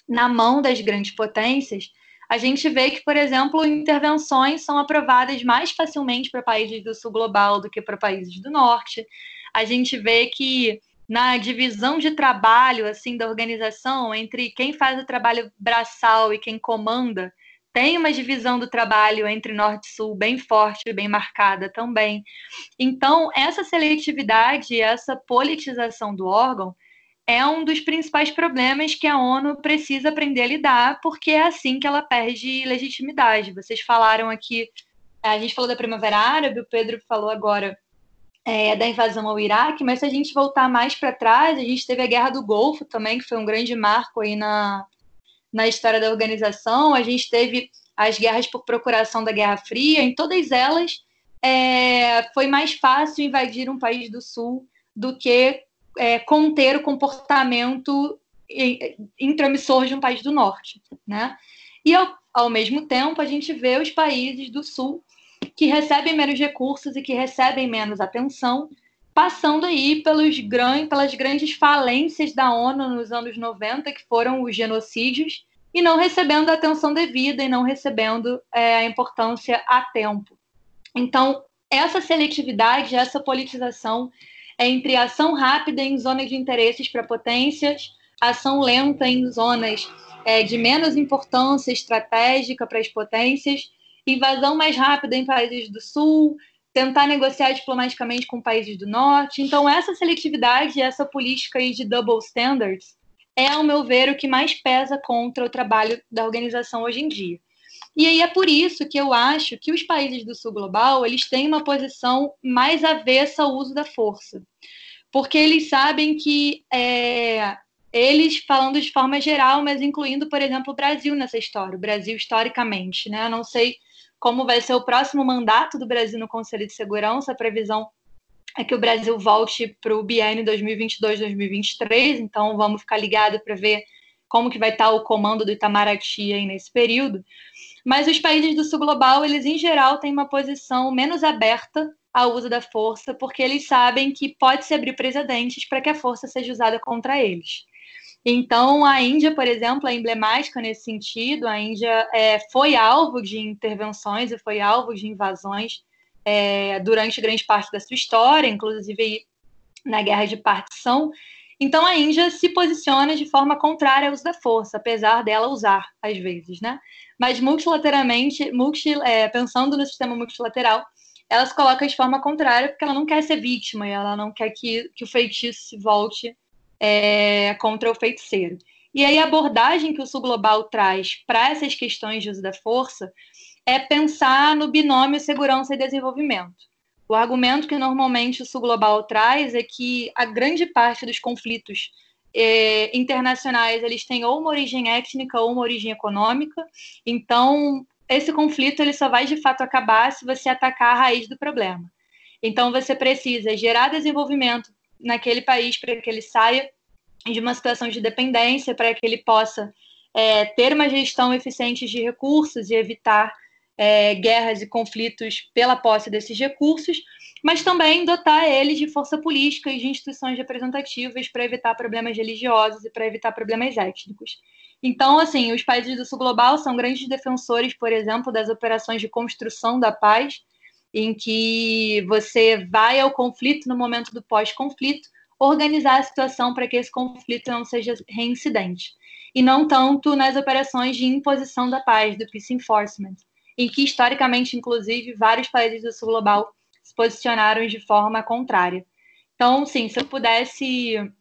na mão das grandes potências, a gente vê que, por exemplo, intervenções são aprovadas mais facilmente para países do sul global do que para países do norte. A gente vê que na divisão de trabalho assim da organização entre quem faz o trabalho braçal e quem comanda, tem uma divisão do trabalho entre norte e sul bem forte, bem marcada também. Então, essa seletividade, essa politização do órgão é um dos principais problemas que a ONU precisa aprender a lidar, porque é assim que ela perde legitimidade. Vocês falaram aqui, a gente falou da Primavera Árabe, o Pedro falou agora é, da invasão ao Iraque, mas se a gente voltar mais para trás, a gente teve a Guerra do Golfo também, que foi um grande marco aí na, na história da organização. A gente teve as guerras por procuração da Guerra Fria, em todas elas é, foi mais fácil invadir um país do Sul do que é, conter o comportamento intromissor de um país do Norte, né? E ao, ao mesmo tempo a gente vê os países do Sul que recebem menos recursos e que recebem menos atenção, passando aí pelos gran, pelas grandes falências da ONU nos anos 90, que foram os genocídios, e não recebendo a atenção devida e não recebendo é, a importância a tempo. Então, essa seletividade, essa politização entre ação rápida em zonas de interesses para potências, ação lenta em zonas é, de menos importância estratégica para as potências, invasão mais rápida em países do sul, tentar negociar diplomaticamente com países do norte. Então, essa seletividade, essa política aí de double standards, é, ao meu ver, o que mais pesa contra o trabalho da organização hoje em dia. E aí é por isso que eu acho que os países do sul global eles têm uma posição mais avessa ao uso da força, porque eles sabem que é, eles falando de forma geral, mas incluindo, por exemplo, o Brasil nessa história, o Brasil historicamente, né? Eu não sei como vai ser o próximo mandato do Brasil no Conselho de Segurança. A previsão é que o Brasil volte para o biênio 2022-2023, então vamos ficar ligado para ver como que vai estar o comando do Itamaraty aí nesse período. Mas os países do sul global, eles em geral têm uma posição menos aberta ao uso da força, porque eles sabem que pode se abrir precedentes para que a força seja usada contra eles. Então, a Índia, por exemplo, é emblemática nesse sentido. A Índia é, foi alvo de intervenções e foi alvo de invasões é, durante grande parte da sua história, inclusive na Guerra de Partição. Então a Índia se posiciona de forma contrária ao uso da força, apesar dela usar às vezes, né? Mas multilateralmente, multi, é, pensando no sistema multilateral, ela se coloca de forma contrária porque ela não quer ser vítima e ela não quer que, que o feitiço se volte é, contra o feiticeiro. E aí a abordagem que o Sul Global traz para essas questões de uso da força é pensar no binômio segurança e desenvolvimento. O argumento que normalmente o Sul Global traz é que a grande parte dos conflitos eh, internacionais eles têm ou uma origem étnica ou uma origem econômica. Então, esse conflito ele só vai de fato acabar se você atacar a raiz do problema. Então, você precisa gerar desenvolvimento naquele país para que ele saia de uma situação de dependência, para que ele possa é, ter uma gestão eficiente de recursos e evitar é, guerras e conflitos pela posse desses recursos, mas também dotar eles de força política e de instituições representativas para evitar problemas religiosos e para evitar problemas étnicos. Então, assim, os países do Sul Global são grandes defensores, por exemplo, das operações de construção da paz, em que você vai ao conflito no momento do pós-conflito, organizar a situação para que esse conflito não seja reincidente. E não tanto nas operações de imposição da paz, do peace enforcement, em que historicamente, inclusive, vários países do sul global se posicionaram de forma contrária. Então, sim, se eu pudesse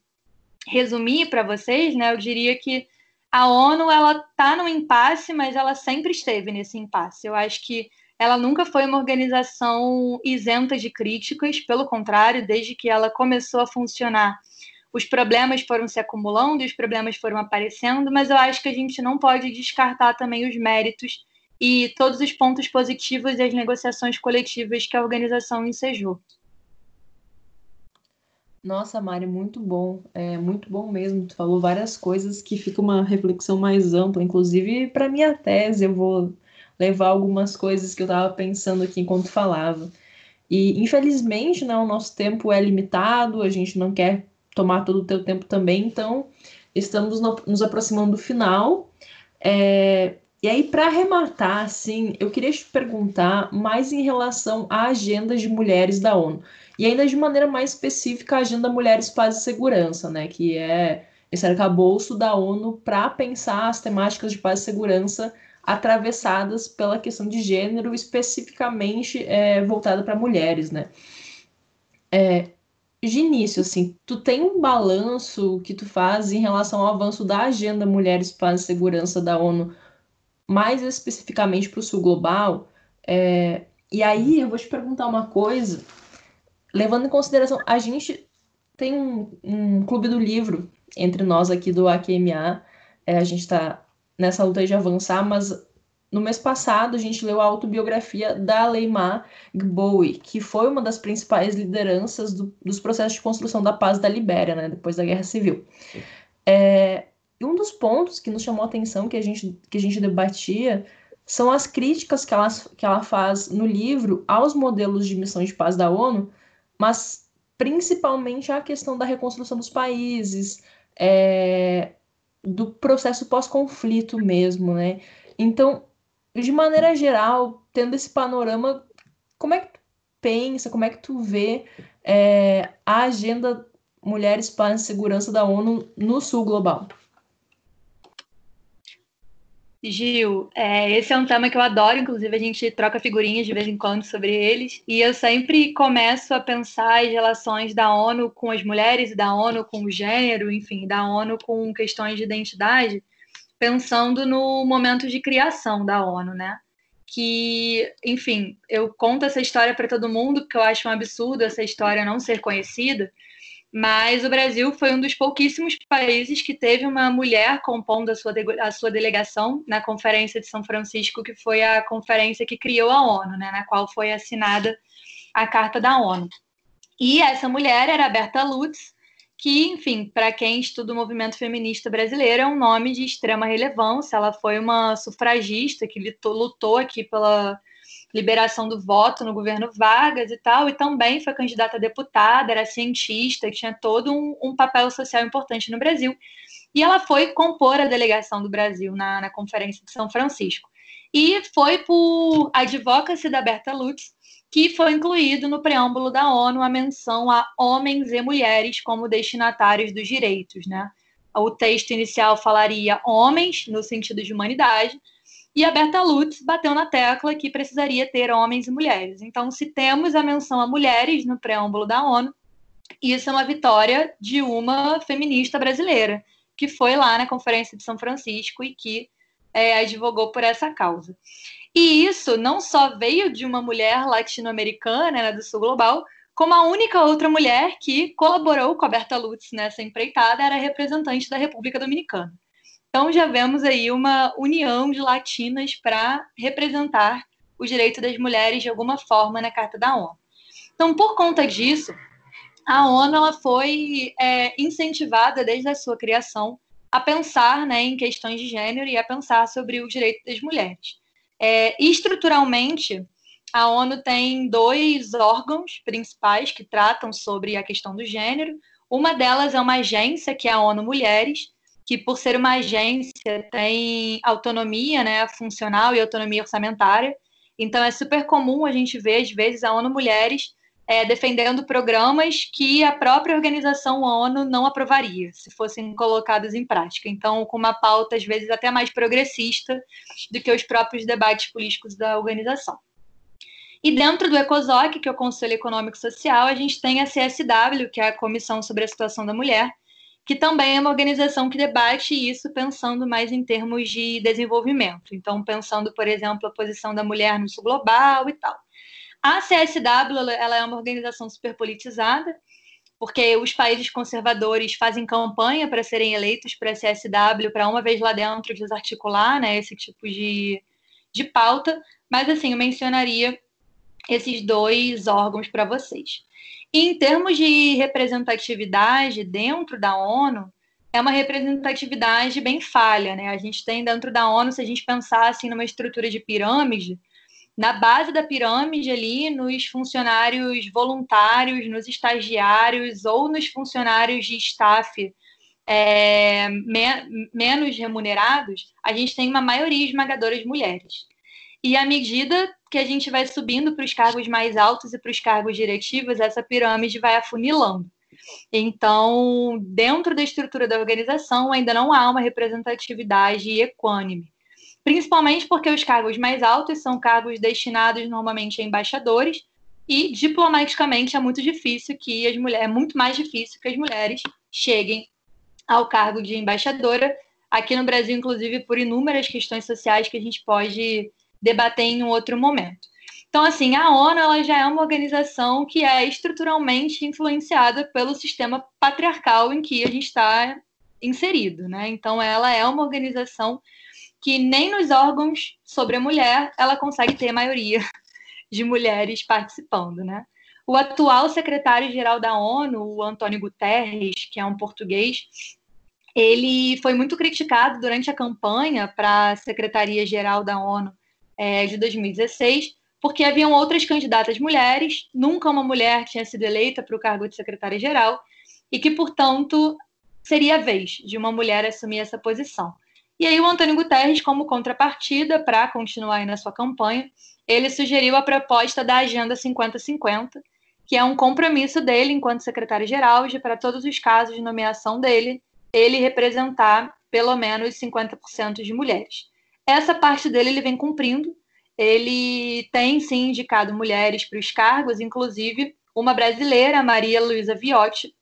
resumir para vocês, né, eu diria que a ONU ela está no impasse, mas ela sempre esteve nesse impasse. Eu acho que ela nunca foi uma organização isenta de críticas, pelo contrário, desde que ela começou a funcionar, os problemas foram se acumulando, os problemas foram aparecendo, mas eu acho que a gente não pode descartar também os méritos e todos os pontos positivos e as negociações coletivas que a organização ensejou. Nossa, Mari, muito bom. É muito bom mesmo. Tu falou várias coisas que fica uma reflexão mais ampla. Inclusive, para minha tese, eu vou levar algumas coisas que eu estava pensando aqui enquanto falava. E, infelizmente, né, o nosso tempo é limitado, a gente não quer tomar todo o teu tempo também, então estamos no, nos aproximando do final. É, e aí, para arrematar, assim, eu queria te perguntar mais em relação à agenda de mulheres da ONU. E ainda de maneira mais específica, a Agenda Mulheres, Paz e Segurança, né? Que é esse arcabouço da ONU para pensar as temáticas de paz e segurança atravessadas pela questão de gênero, especificamente é, voltada para mulheres, né? É, de início, assim, tu tem um balanço que tu faz em relação ao avanço da Agenda Mulheres, Paz e Segurança da ONU mais especificamente para o sul global. É, e aí eu vou te perguntar uma coisa, levando em consideração, a gente tem um, um clube do livro entre nós aqui do AQMA, é, a gente está nessa luta de avançar, mas no mês passado a gente leu a autobiografia da Leymah Gbowee, que foi uma das principais lideranças do, dos processos de construção da paz da Libéria, né, depois da Guerra Civil. É, e um dos pontos que nos chamou a atenção, que a gente, que a gente debatia, são as críticas que ela, que ela faz no livro aos modelos de missão de paz da ONU, mas principalmente a questão da reconstrução dos países, é, do processo pós-conflito mesmo, né? Então, de maneira geral, tendo esse panorama, como é que tu pensa, como é que tu vê é, a agenda Mulheres, Paz e Segurança da ONU no Sul Global? Gil, é, esse é um tema que eu adoro, inclusive a gente troca figurinhas de vez em quando sobre eles, e eu sempre começo a pensar as relações da ONU com as mulheres, da ONU com o gênero, enfim, da ONU com questões de identidade, pensando no momento de criação da ONU, né? Que, enfim, eu conto essa história para todo mundo, porque eu acho um absurdo essa história não ser conhecida, mas o Brasil foi um dos pouquíssimos países que teve uma mulher compondo a sua, a sua delegação na Conferência de São Francisco, que foi a conferência que criou a ONU, né, na qual foi assinada a Carta da ONU. E essa mulher era a Berta Lutz, que, enfim, para quem estuda o movimento feminista brasileiro, é um nome de extrema relevância. Ela foi uma sufragista que lutou aqui pela liberação do voto no governo Vargas e tal, e também foi candidata a deputada, era cientista, tinha todo um, um papel social importante no Brasil. E ela foi compor a delegação do Brasil na, na Conferência de São Francisco. E foi por advocacy da Berta Lutz que foi incluído no preâmbulo da ONU a menção a homens e mulheres como destinatários dos direitos, né? O texto inicial falaria homens no sentido de humanidade, e a Berta Lutz bateu na tecla que precisaria ter homens e mulheres. Então, se temos a menção a mulheres no preâmbulo da ONU, isso é uma vitória de uma feminista brasileira, que foi lá na Conferência de São Francisco e que é, advogou por essa causa. E isso não só veio de uma mulher latino-americana né, do sul global, como a única outra mulher que colaborou com a Berta Lutz nessa empreitada era representante da República Dominicana. Então já vemos aí uma união de latinas para representar o direito das mulheres de alguma forma na Carta da ONU. Então, por conta disso, a ONU ela foi é, incentivada desde a sua criação a pensar né, em questões de gênero e a pensar sobre o direito das mulheres. É, estruturalmente, a ONU tem dois órgãos principais que tratam sobre a questão do gênero. Uma delas é uma agência, que é a ONU Mulheres, que por ser uma agência tem autonomia né, funcional e autonomia orçamentária. Então é super comum a gente ver, às vezes, a ONU Mulheres é, defendendo programas que a própria organização ONU não aprovaria se fossem colocados em prática. Então, com uma pauta, às vezes, até mais progressista do que os próprios debates políticos da organização. E dentro do ECOSOC, que é o Conselho Econômico Social, a gente tem a CSW, que é a Comissão sobre a Situação da Mulher, que também é uma organização que debate isso pensando mais em termos de desenvolvimento. Então, pensando, por exemplo, a posição da mulher no sul global e tal. A CSW ela é uma organização super politizada, porque os países conservadores fazem campanha para serem eleitos para a CSW, para uma vez lá dentro desarticular né, esse tipo de, de pauta. Mas, assim, eu mencionaria esses dois órgãos para vocês. Em termos de representatividade dentro da ONU, é uma representatividade bem falha. Né? A gente tem dentro da ONU, se a gente pensar assim, numa estrutura de pirâmide, na base da pirâmide ali, nos funcionários voluntários, nos estagiários ou nos funcionários de staff é, me, menos remunerados, a gente tem uma maioria esmagadora de mulheres. E à medida que a gente vai subindo para os cargos mais altos e para os cargos diretivos, essa pirâmide vai afunilando. Então, dentro da estrutura da organização, ainda não há uma representatividade equânime principalmente porque os cargos mais altos são cargos destinados normalmente a embaixadores e diplomaticamente é muito difícil que as mulheres, é muito mais difícil que as mulheres cheguem ao cargo de embaixadora. Aqui no Brasil, inclusive, por inúmeras questões sociais que a gente pode debater em um outro momento. Então, assim, a ONU ela já é uma organização que é estruturalmente influenciada pelo sistema patriarcal em que a gente está inserido, né? Então, ela é uma organização que nem nos órgãos sobre a mulher ela consegue ter maioria de mulheres participando, né? O atual secretário-geral da ONU, o Antônio Guterres, que é um português, ele foi muito criticado durante a campanha para a Secretaria-Geral da ONU é, de 2016, porque haviam outras candidatas mulheres, nunca uma mulher tinha sido eleita para o cargo de secretária-geral, e que, portanto, seria a vez de uma mulher assumir essa posição. E aí o Antônio Guterres, como contrapartida para continuar aí na sua campanha, ele sugeriu a proposta da Agenda 5050, que é um compromisso dele enquanto secretário-geral de para todos os casos de nomeação dele, ele representar pelo menos 50% de mulheres. Essa parte dele ele vem cumprindo. Ele tem sim indicado mulheres para os cargos, inclusive uma brasileira, Maria Luísa Viotti,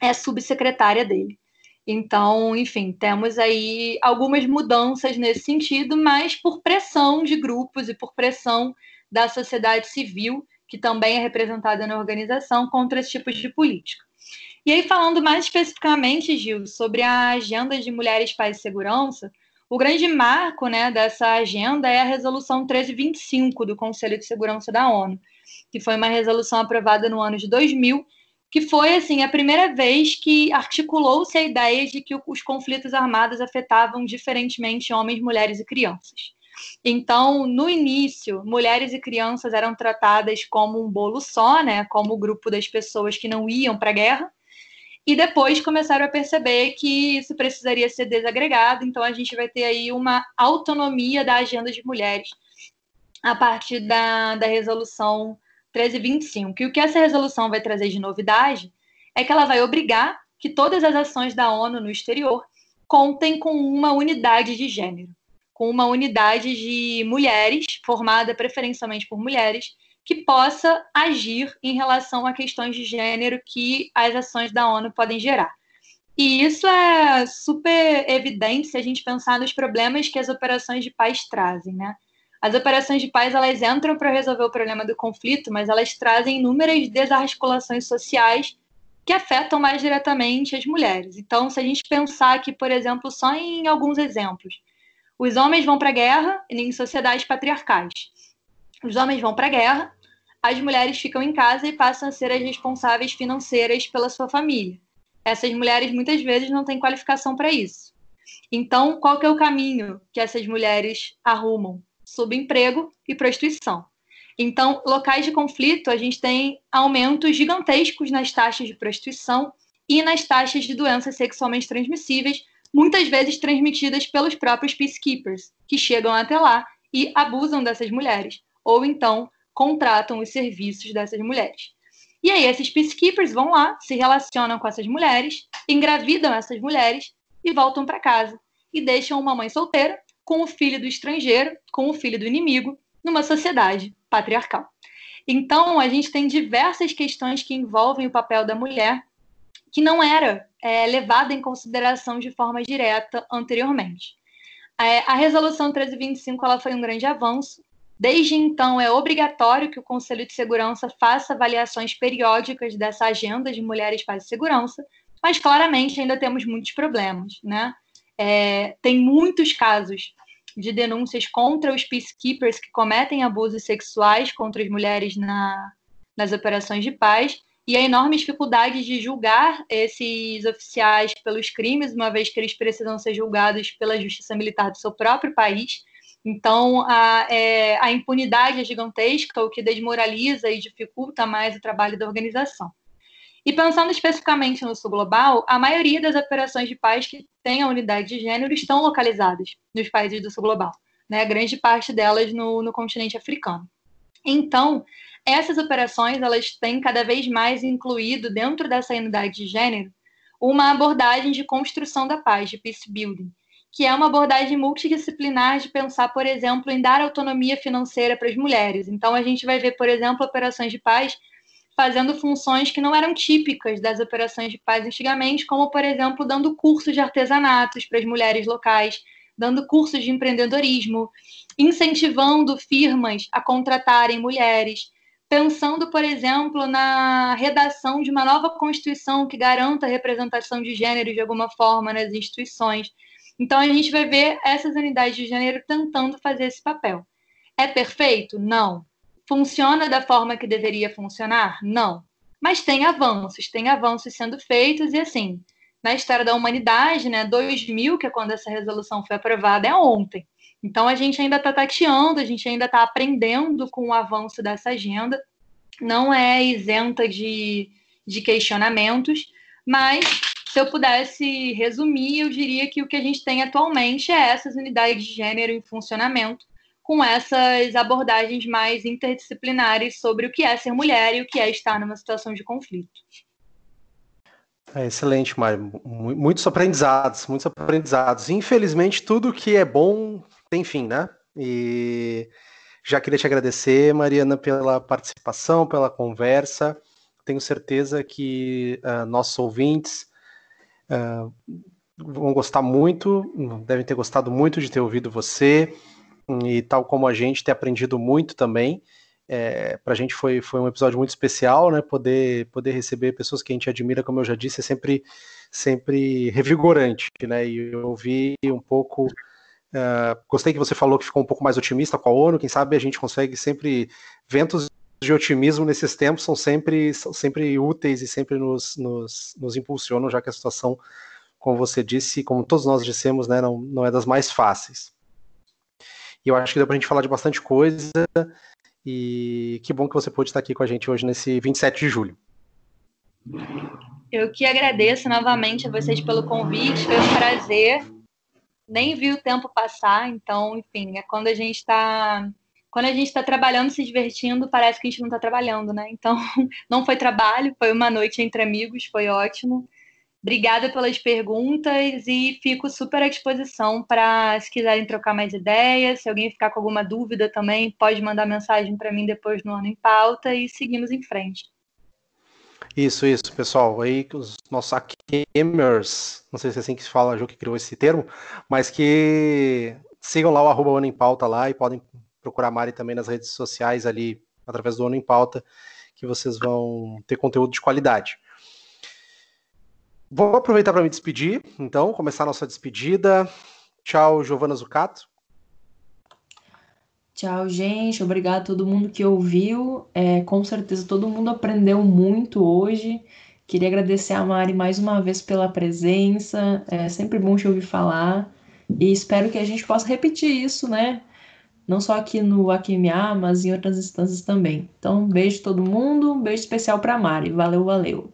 é subsecretária dele. Então, enfim, temos aí algumas mudanças nesse sentido, mas por pressão de grupos e por pressão da sociedade civil, que também é representada na organização, contra esse tipo de política. E aí, falando mais especificamente, Gil, sobre a agenda de mulheres, paz e segurança, o grande marco né, dessa agenda é a Resolução 1325 do Conselho de Segurança da ONU, que foi uma resolução aprovada no ano de 2000 que foi assim a primeira vez que articulou-se a ideia de que os conflitos armados afetavam diferentemente homens, mulheres e crianças. Então, no início, mulheres e crianças eram tratadas como um bolo só, né, como o grupo das pessoas que não iam para a guerra. E depois começaram a perceber que isso precisaria ser desagregado, então a gente vai ter aí uma autonomia da agenda de mulheres a partir da, da resolução 1325. E o que essa resolução vai trazer de novidade é que ela vai obrigar que todas as ações da ONU no exterior contem com uma unidade de gênero, com uma unidade de mulheres, formada preferencialmente por mulheres, que possa agir em relação a questões de gênero que as ações da ONU podem gerar. E isso é super evidente se a gente pensar nos problemas que as operações de paz trazem, né? As operações de paz elas entram para resolver o problema do conflito, mas elas trazem inúmeras desarticulações sociais que afetam mais diretamente as mulheres. Então, se a gente pensar aqui, por exemplo, só em alguns exemplos, os homens vão para a guerra em sociedades patriarcais. Os homens vão para a guerra, as mulheres ficam em casa e passam a ser as responsáveis financeiras pela sua família. Essas mulheres muitas vezes não têm qualificação para isso. Então, qual que é o caminho que essas mulheres arrumam? Subemprego e prostituição. Então, locais de conflito, a gente tem aumentos gigantescos nas taxas de prostituição e nas taxas de doenças sexualmente transmissíveis, muitas vezes transmitidas pelos próprios peacekeepers, que chegam até lá e abusam dessas mulheres, ou então contratam os serviços dessas mulheres. E aí, esses peacekeepers vão lá, se relacionam com essas mulheres, engravidam essas mulheres e voltam para casa. E deixam uma mãe solteira com o filho do estrangeiro, com o filho do inimigo, numa sociedade patriarcal. Então, a gente tem diversas questões que envolvem o papel da mulher que não era é, levada em consideração de forma direta anteriormente. É, a resolução 1325 ela foi um grande avanço, Desde então, é obrigatório que o Conselho de Segurança faça avaliações periódicas dessa agenda de mulheres paz e segurança, mas claramente ainda temos muitos problemas, né? É, tem muitos casos de denúncias contra os peacekeepers que cometem abusos sexuais contra as mulheres na, nas operações de paz e a enorme dificuldade de julgar esses oficiais pelos crimes, uma vez que eles precisam ser julgados pela justiça militar do seu próprio país então, a, é, a impunidade é gigantesca, o que desmoraliza e dificulta mais o trabalho da organização. E pensando especificamente no sul global, a maioria das operações de paz que têm a unidade de gênero estão localizadas nos países do sul global, né? grande parte delas no, no continente africano. Então, essas operações elas têm cada vez mais incluído dentro dessa unidade de gênero uma abordagem de construção da paz, de peace building, que é uma abordagem multidisciplinar de pensar, por exemplo, em dar autonomia financeira para as mulheres. Então, a gente vai ver, por exemplo, operações de paz fazendo funções que não eram típicas das operações de paz antigamente, como, por exemplo, dando cursos de artesanatos para as mulheres locais, dando cursos de empreendedorismo, incentivando firmas a contratarem mulheres, pensando, por exemplo, na redação de uma nova constituição que garanta a representação de gênero de alguma forma nas instituições. Então a gente vai ver essas unidades de gênero tentando fazer esse papel. É perfeito? Não. Funciona da forma que deveria funcionar? Não. Mas tem avanços, tem avanços sendo feitos e assim, na história da humanidade, né, 2000, que é quando essa resolução foi aprovada, é ontem. Então a gente ainda está tateando, a gente ainda está aprendendo com o avanço dessa agenda, não é isenta de, de questionamentos, mas se eu pudesse resumir, eu diria que o que a gente tem atualmente é essas unidades de gênero em funcionamento, com essas abordagens mais interdisciplinares sobre o que é ser mulher e o que é estar numa situação de conflito. É excelente, Mário. Muitos aprendizados, muitos aprendizados. Infelizmente, tudo que é bom tem fim, né? E já queria te agradecer, Mariana, pela participação, pela conversa. Tenho certeza que uh, nossos ouvintes Uh, vão gostar muito, devem ter gostado muito de ter ouvido você e tal como a gente ter aprendido muito também. É, para a gente foi, foi um episódio muito especial, né? Poder, poder receber pessoas que a gente admira, como eu já disse, é sempre, sempre revigorante, né? E eu ouvi um pouco. Uh, gostei que você falou que ficou um pouco mais otimista com a ONU. Quem sabe a gente consegue sempre ventos de otimismo nesses tempos são sempre, são sempre úteis e sempre nos, nos, nos impulsionam, já que a situação, como você disse, como todos nós dissemos, né, não, não é das mais fáceis. E eu acho que deu para a gente falar de bastante coisa, e que bom que você pôde estar aqui com a gente hoje nesse 27 de julho. Eu que agradeço novamente a vocês pelo convite, foi um prazer. Nem vi o tempo passar, então, enfim, é quando a gente está quando a gente está trabalhando, se divertindo, parece que a gente não está trabalhando, né? Então, não foi trabalho, foi uma noite entre amigos, foi ótimo. Obrigada pelas perguntas e fico super à disposição para, se quiserem trocar mais ideias, se alguém ficar com alguma dúvida também, pode mandar mensagem para mim depois no Ano em Pauta e seguimos em frente. Isso, isso, pessoal. Aí os nossos gamers, não sei se é assim que se fala, Ju que criou esse termo, mas que sigam lá o arroba Ano em Pauta lá e podem procurar a Mari também nas redes sociais ali, através do Ano em Pauta, que vocês vão ter conteúdo de qualidade. Vou aproveitar para me despedir, então, começar a nossa despedida. Tchau, Giovana Zucato. Tchau, gente. Obrigado a todo mundo que ouviu. É, com certeza todo mundo aprendeu muito hoje. Queria agradecer a Mari mais uma vez pela presença. É sempre bom te ouvir falar. E espero que a gente possa repetir isso, né? Não só aqui no AQMA, mas em outras instâncias também. Então, um beijo todo mundo. Um beijo especial para Mari. Valeu, valeu.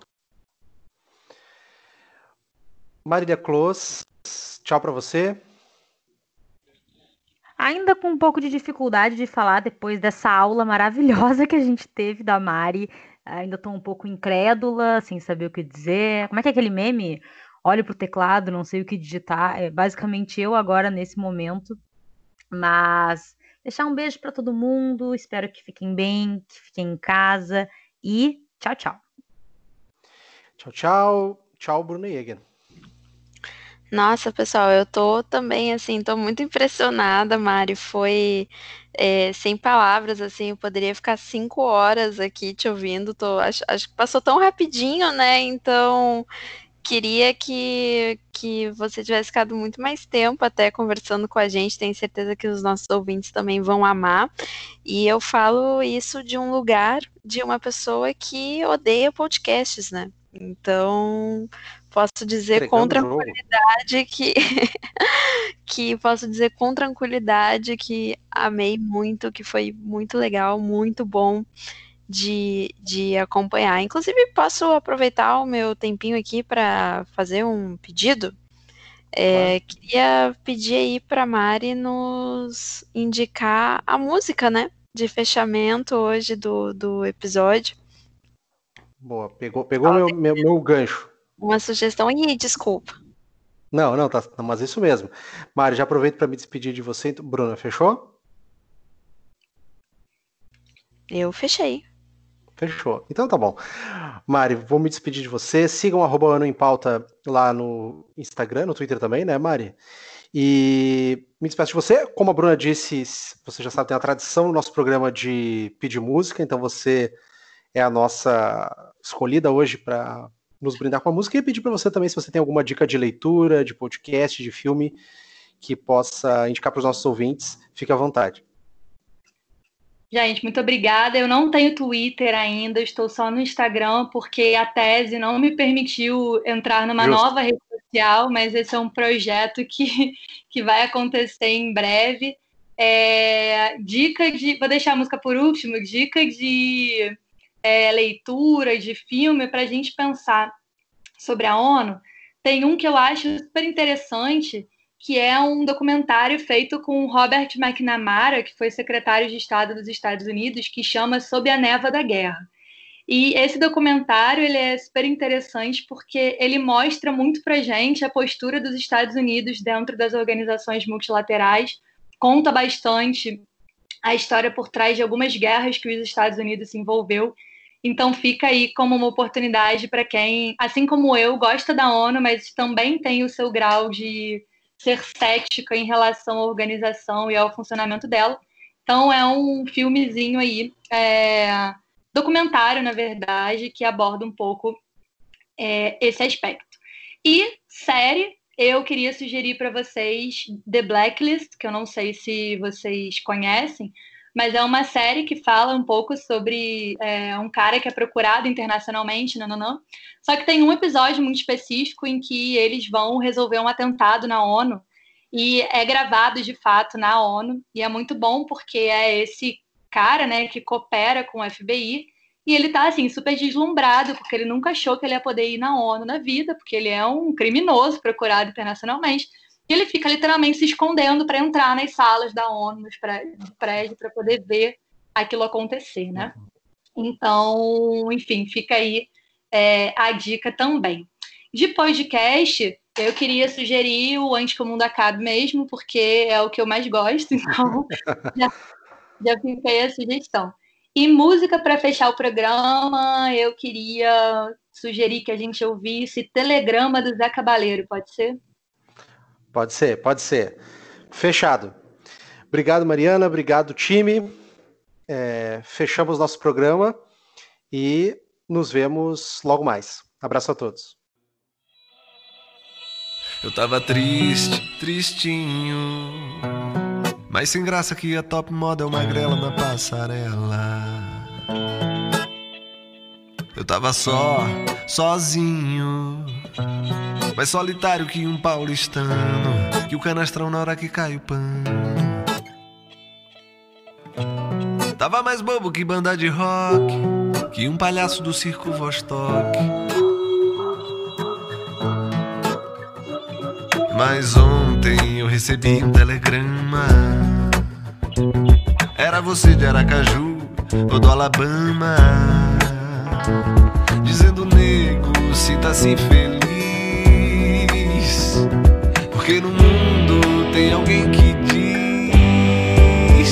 Marília Close, tchau para você. Ainda com um pouco de dificuldade de falar depois dessa aula maravilhosa que a gente teve da Mari. Ainda estou um pouco incrédula, sem saber o que dizer. Como é que é aquele meme? Olho pro teclado, não sei o que digitar. É basicamente eu agora nesse momento. Mas deixar um beijo para todo mundo. Espero que fiquem bem, que fiquem em casa. E tchau, tchau. Tchau, tchau. Tchau, Bruno Jäger. Nossa, pessoal, eu tô também, assim, tô muito impressionada, Mari. Foi é, sem palavras, assim, eu poderia ficar cinco horas aqui te ouvindo. Tô, acho, acho que passou tão rapidinho, né? Então, queria que, que você tivesse ficado muito mais tempo até conversando com a gente. Tenho certeza que os nossos ouvintes também vão amar. E eu falo isso de um lugar de uma pessoa que odeia podcasts, né? Então, posso dizer com tranquilidade que que posso dizer com tranquilidade que amei muito, que foi muito legal, muito bom de, de acompanhar. Inclusive, posso aproveitar o meu tempinho aqui para fazer um pedido. É, queria pedir aí para Mari nos indicar a música, né? De fechamento hoje do, do episódio. Boa, pegou, pegou meu, meu, meu gancho. Uma sugestão. Ih, desculpa. Não, não, tá, mas isso mesmo. Mari, já aproveito para me despedir de você. Bruna, fechou? Eu fechei. Fechou. Então tá bom. Mari, vou me despedir de você. Sigam arroba Ano em Pauta lá no Instagram, no Twitter também, né, Mari? E me despeço de você. Como a Bruna disse, você já sabe, tem a tradição no nosso programa de pedir música, então você é a nossa escolhida hoje para nos brindar com a música e pedir para você também se você tem alguma dica de leitura, de podcast, de filme que possa indicar para os nossos ouvintes, fique à vontade. Gente, muito obrigada. Eu não tenho Twitter ainda, estou só no Instagram, porque a tese não me permitiu entrar numa Justo. nova rede social, mas esse é um projeto que, que vai acontecer em breve. É, dica de. Vou deixar a música por último, dica de é, leitura, de filme, para a gente pensar sobre a ONU, tem um que eu acho super interessante, que é um documentário feito com Robert McNamara, que foi secretário de Estado dos Estados Unidos, que chama Sob a Neva da Guerra. E esse documentário ele é super interessante porque ele mostra muito para gente a postura dos Estados Unidos dentro das organizações multilaterais, conta bastante a história por trás de algumas guerras que os Estados Unidos se envolveu então fica aí como uma oportunidade para quem, assim como eu, gosta da ONU, mas também tem o seu grau de ser cética em relação à organização e ao funcionamento dela. Então é um filmezinho aí, é, documentário, na verdade, que aborda um pouco é, esse aspecto. E série, eu queria sugerir para vocês The Blacklist, que eu não sei se vocês conhecem, mas é uma série que fala um pouco sobre é, um cara que é procurado internacionalmente, não, não, não. Só que tem um episódio muito específico em que eles vão resolver um atentado na ONU e é gravado de fato na ONU e é muito bom porque é esse cara, né, que coopera com o FBI e ele tá assim super deslumbrado porque ele nunca achou que ele ia poder ir na ONU na vida, porque ele é um criminoso procurado internacionalmente. E ele fica literalmente se escondendo para entrar nas salas da ONU, nos prédios, para poder ver aquilo acontecer, né? Então, enfim, fica aí é, a dica também. De podcast, eu queria sugerir o Antes que o Mundo Acabe mesmo, porque é o que eu mais gosto, então já, já fica aí a sugestão. E música para fechar o programa, eu queria sugerir que a gente ouvisse Telegrama do Zé Cabaleiro, pode ser? Pode ser, pode ser. Fechado. Obrigado, Mariana. Obrigado, time. É, fechamos nosso programa e nos vemos logo mais. Abraço a todos. Eu tava triste, tristinho. Mas sem graça que a top model magrela na passarela. Eu tava só, sozinho. Mais solitário que um paulistano. Que o canastrão na hora que cai o pano. Tava mais bobo que banda de rock. Que um palhaço do circo Vostok. Mas ontem eu recebi um telegrama. Era você de Aracaju ou do Alabama. Dizendo, nego, sinta-se feliz. Porque no mundo tem alguém que diz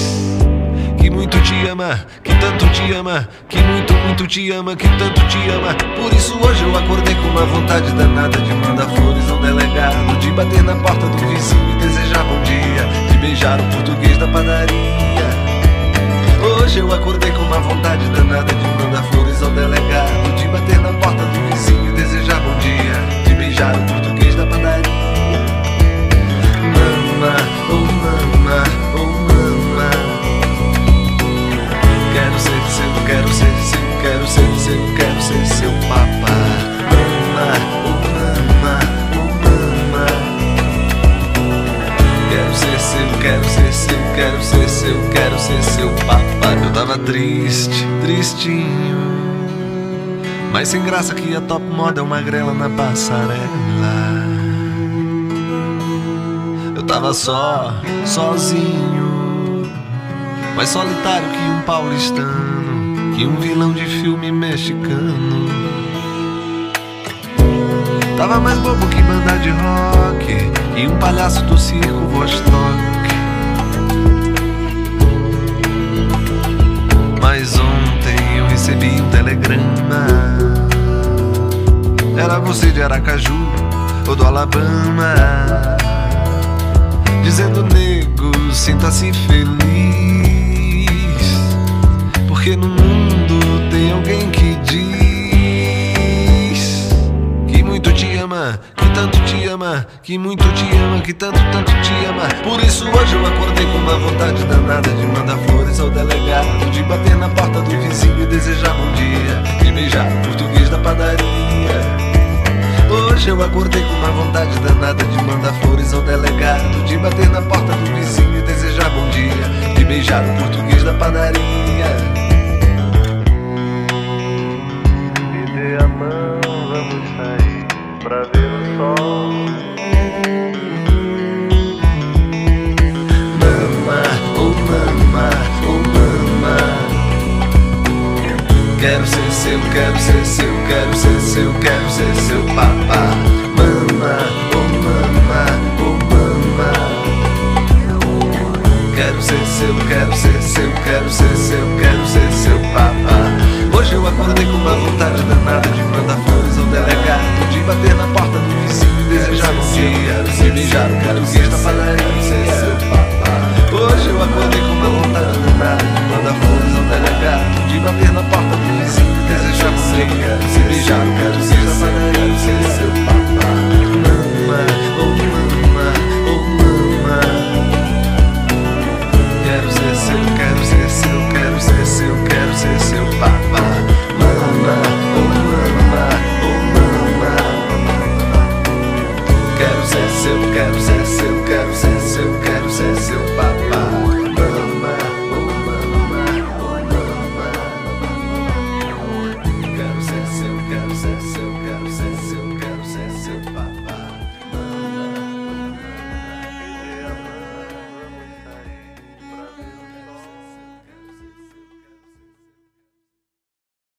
que muito te ama, que tanto te ama, que muito, muito te ama, que tanto te ama. Por isso hoje eu acordei com uma vontade danada de mandar flores ao delegado, de bater na porta do vizinho e desejar bom dia, de beijar o português da padaria. Hoje eu acordei com uma vontade danada de mandar flores ao delegado, de bater na porta do vizinho e desejar bom dia, de beijar o português Mama, oh mama, oh mama. Quero ser seu, quero ser seu, quero ser seu, quero ser seu papá. Mama, oh mama, oh mama. Quero ser seu, quero ser seu, quero ser seu, quero ser seu papá. Eu tava triste, tristinho. Mas sem graça que a top moda é uma grela na passarela. Tava só, sozinho. Mais solitário que um paulistano, que um vilão de filme mexicano. Tava mais bobo que banda de rock e um palhaço do circo Vostok. Mas ontem eu recebi um telegrama. Era você de Aracaju ou do Alabama. Dizendo, nego, sinta-se feliz. Porque no mundo tem alguém que diz que muito te ama, que tanto te ama, que muito te ama, que tanto, tanto te ama. Por isso hoje eu acordei com uma vontade danada de mandar flores ao delegado, de bater na porta do vizinho e desejar bom dia, de beijar o português da padaria. Hoje eu acordei com uma vontade danada de mandar flores ao delegado, de bater na porta do vizinho e desejar bom dia, de beijar o português da padaria. Me dê a mão, vamos sair pra ver o sol. Quero ser seu, quero ser seu, quero ser seu, quero ser seu papá. Mama, oh mama, oh mama. Quero ser seu, quero ser seu, quero ser seu, quero ser seu papá. Hoje eu acordei com uma vontade danada de mandar flores ao delegado, de bater na porta do vizinho e desejar bom dia, de beijar o português da Hoje eu acordei com uma vontade de lembrar. Manda flores ao delegado tá De bater na porta do vizinho Desejar você, quero se beijar Quero ser sua quero ser seu papá Mama, oh mama, oh mama. Quero ser seu, quero ser seu Quero ser seu, quero ser seu papá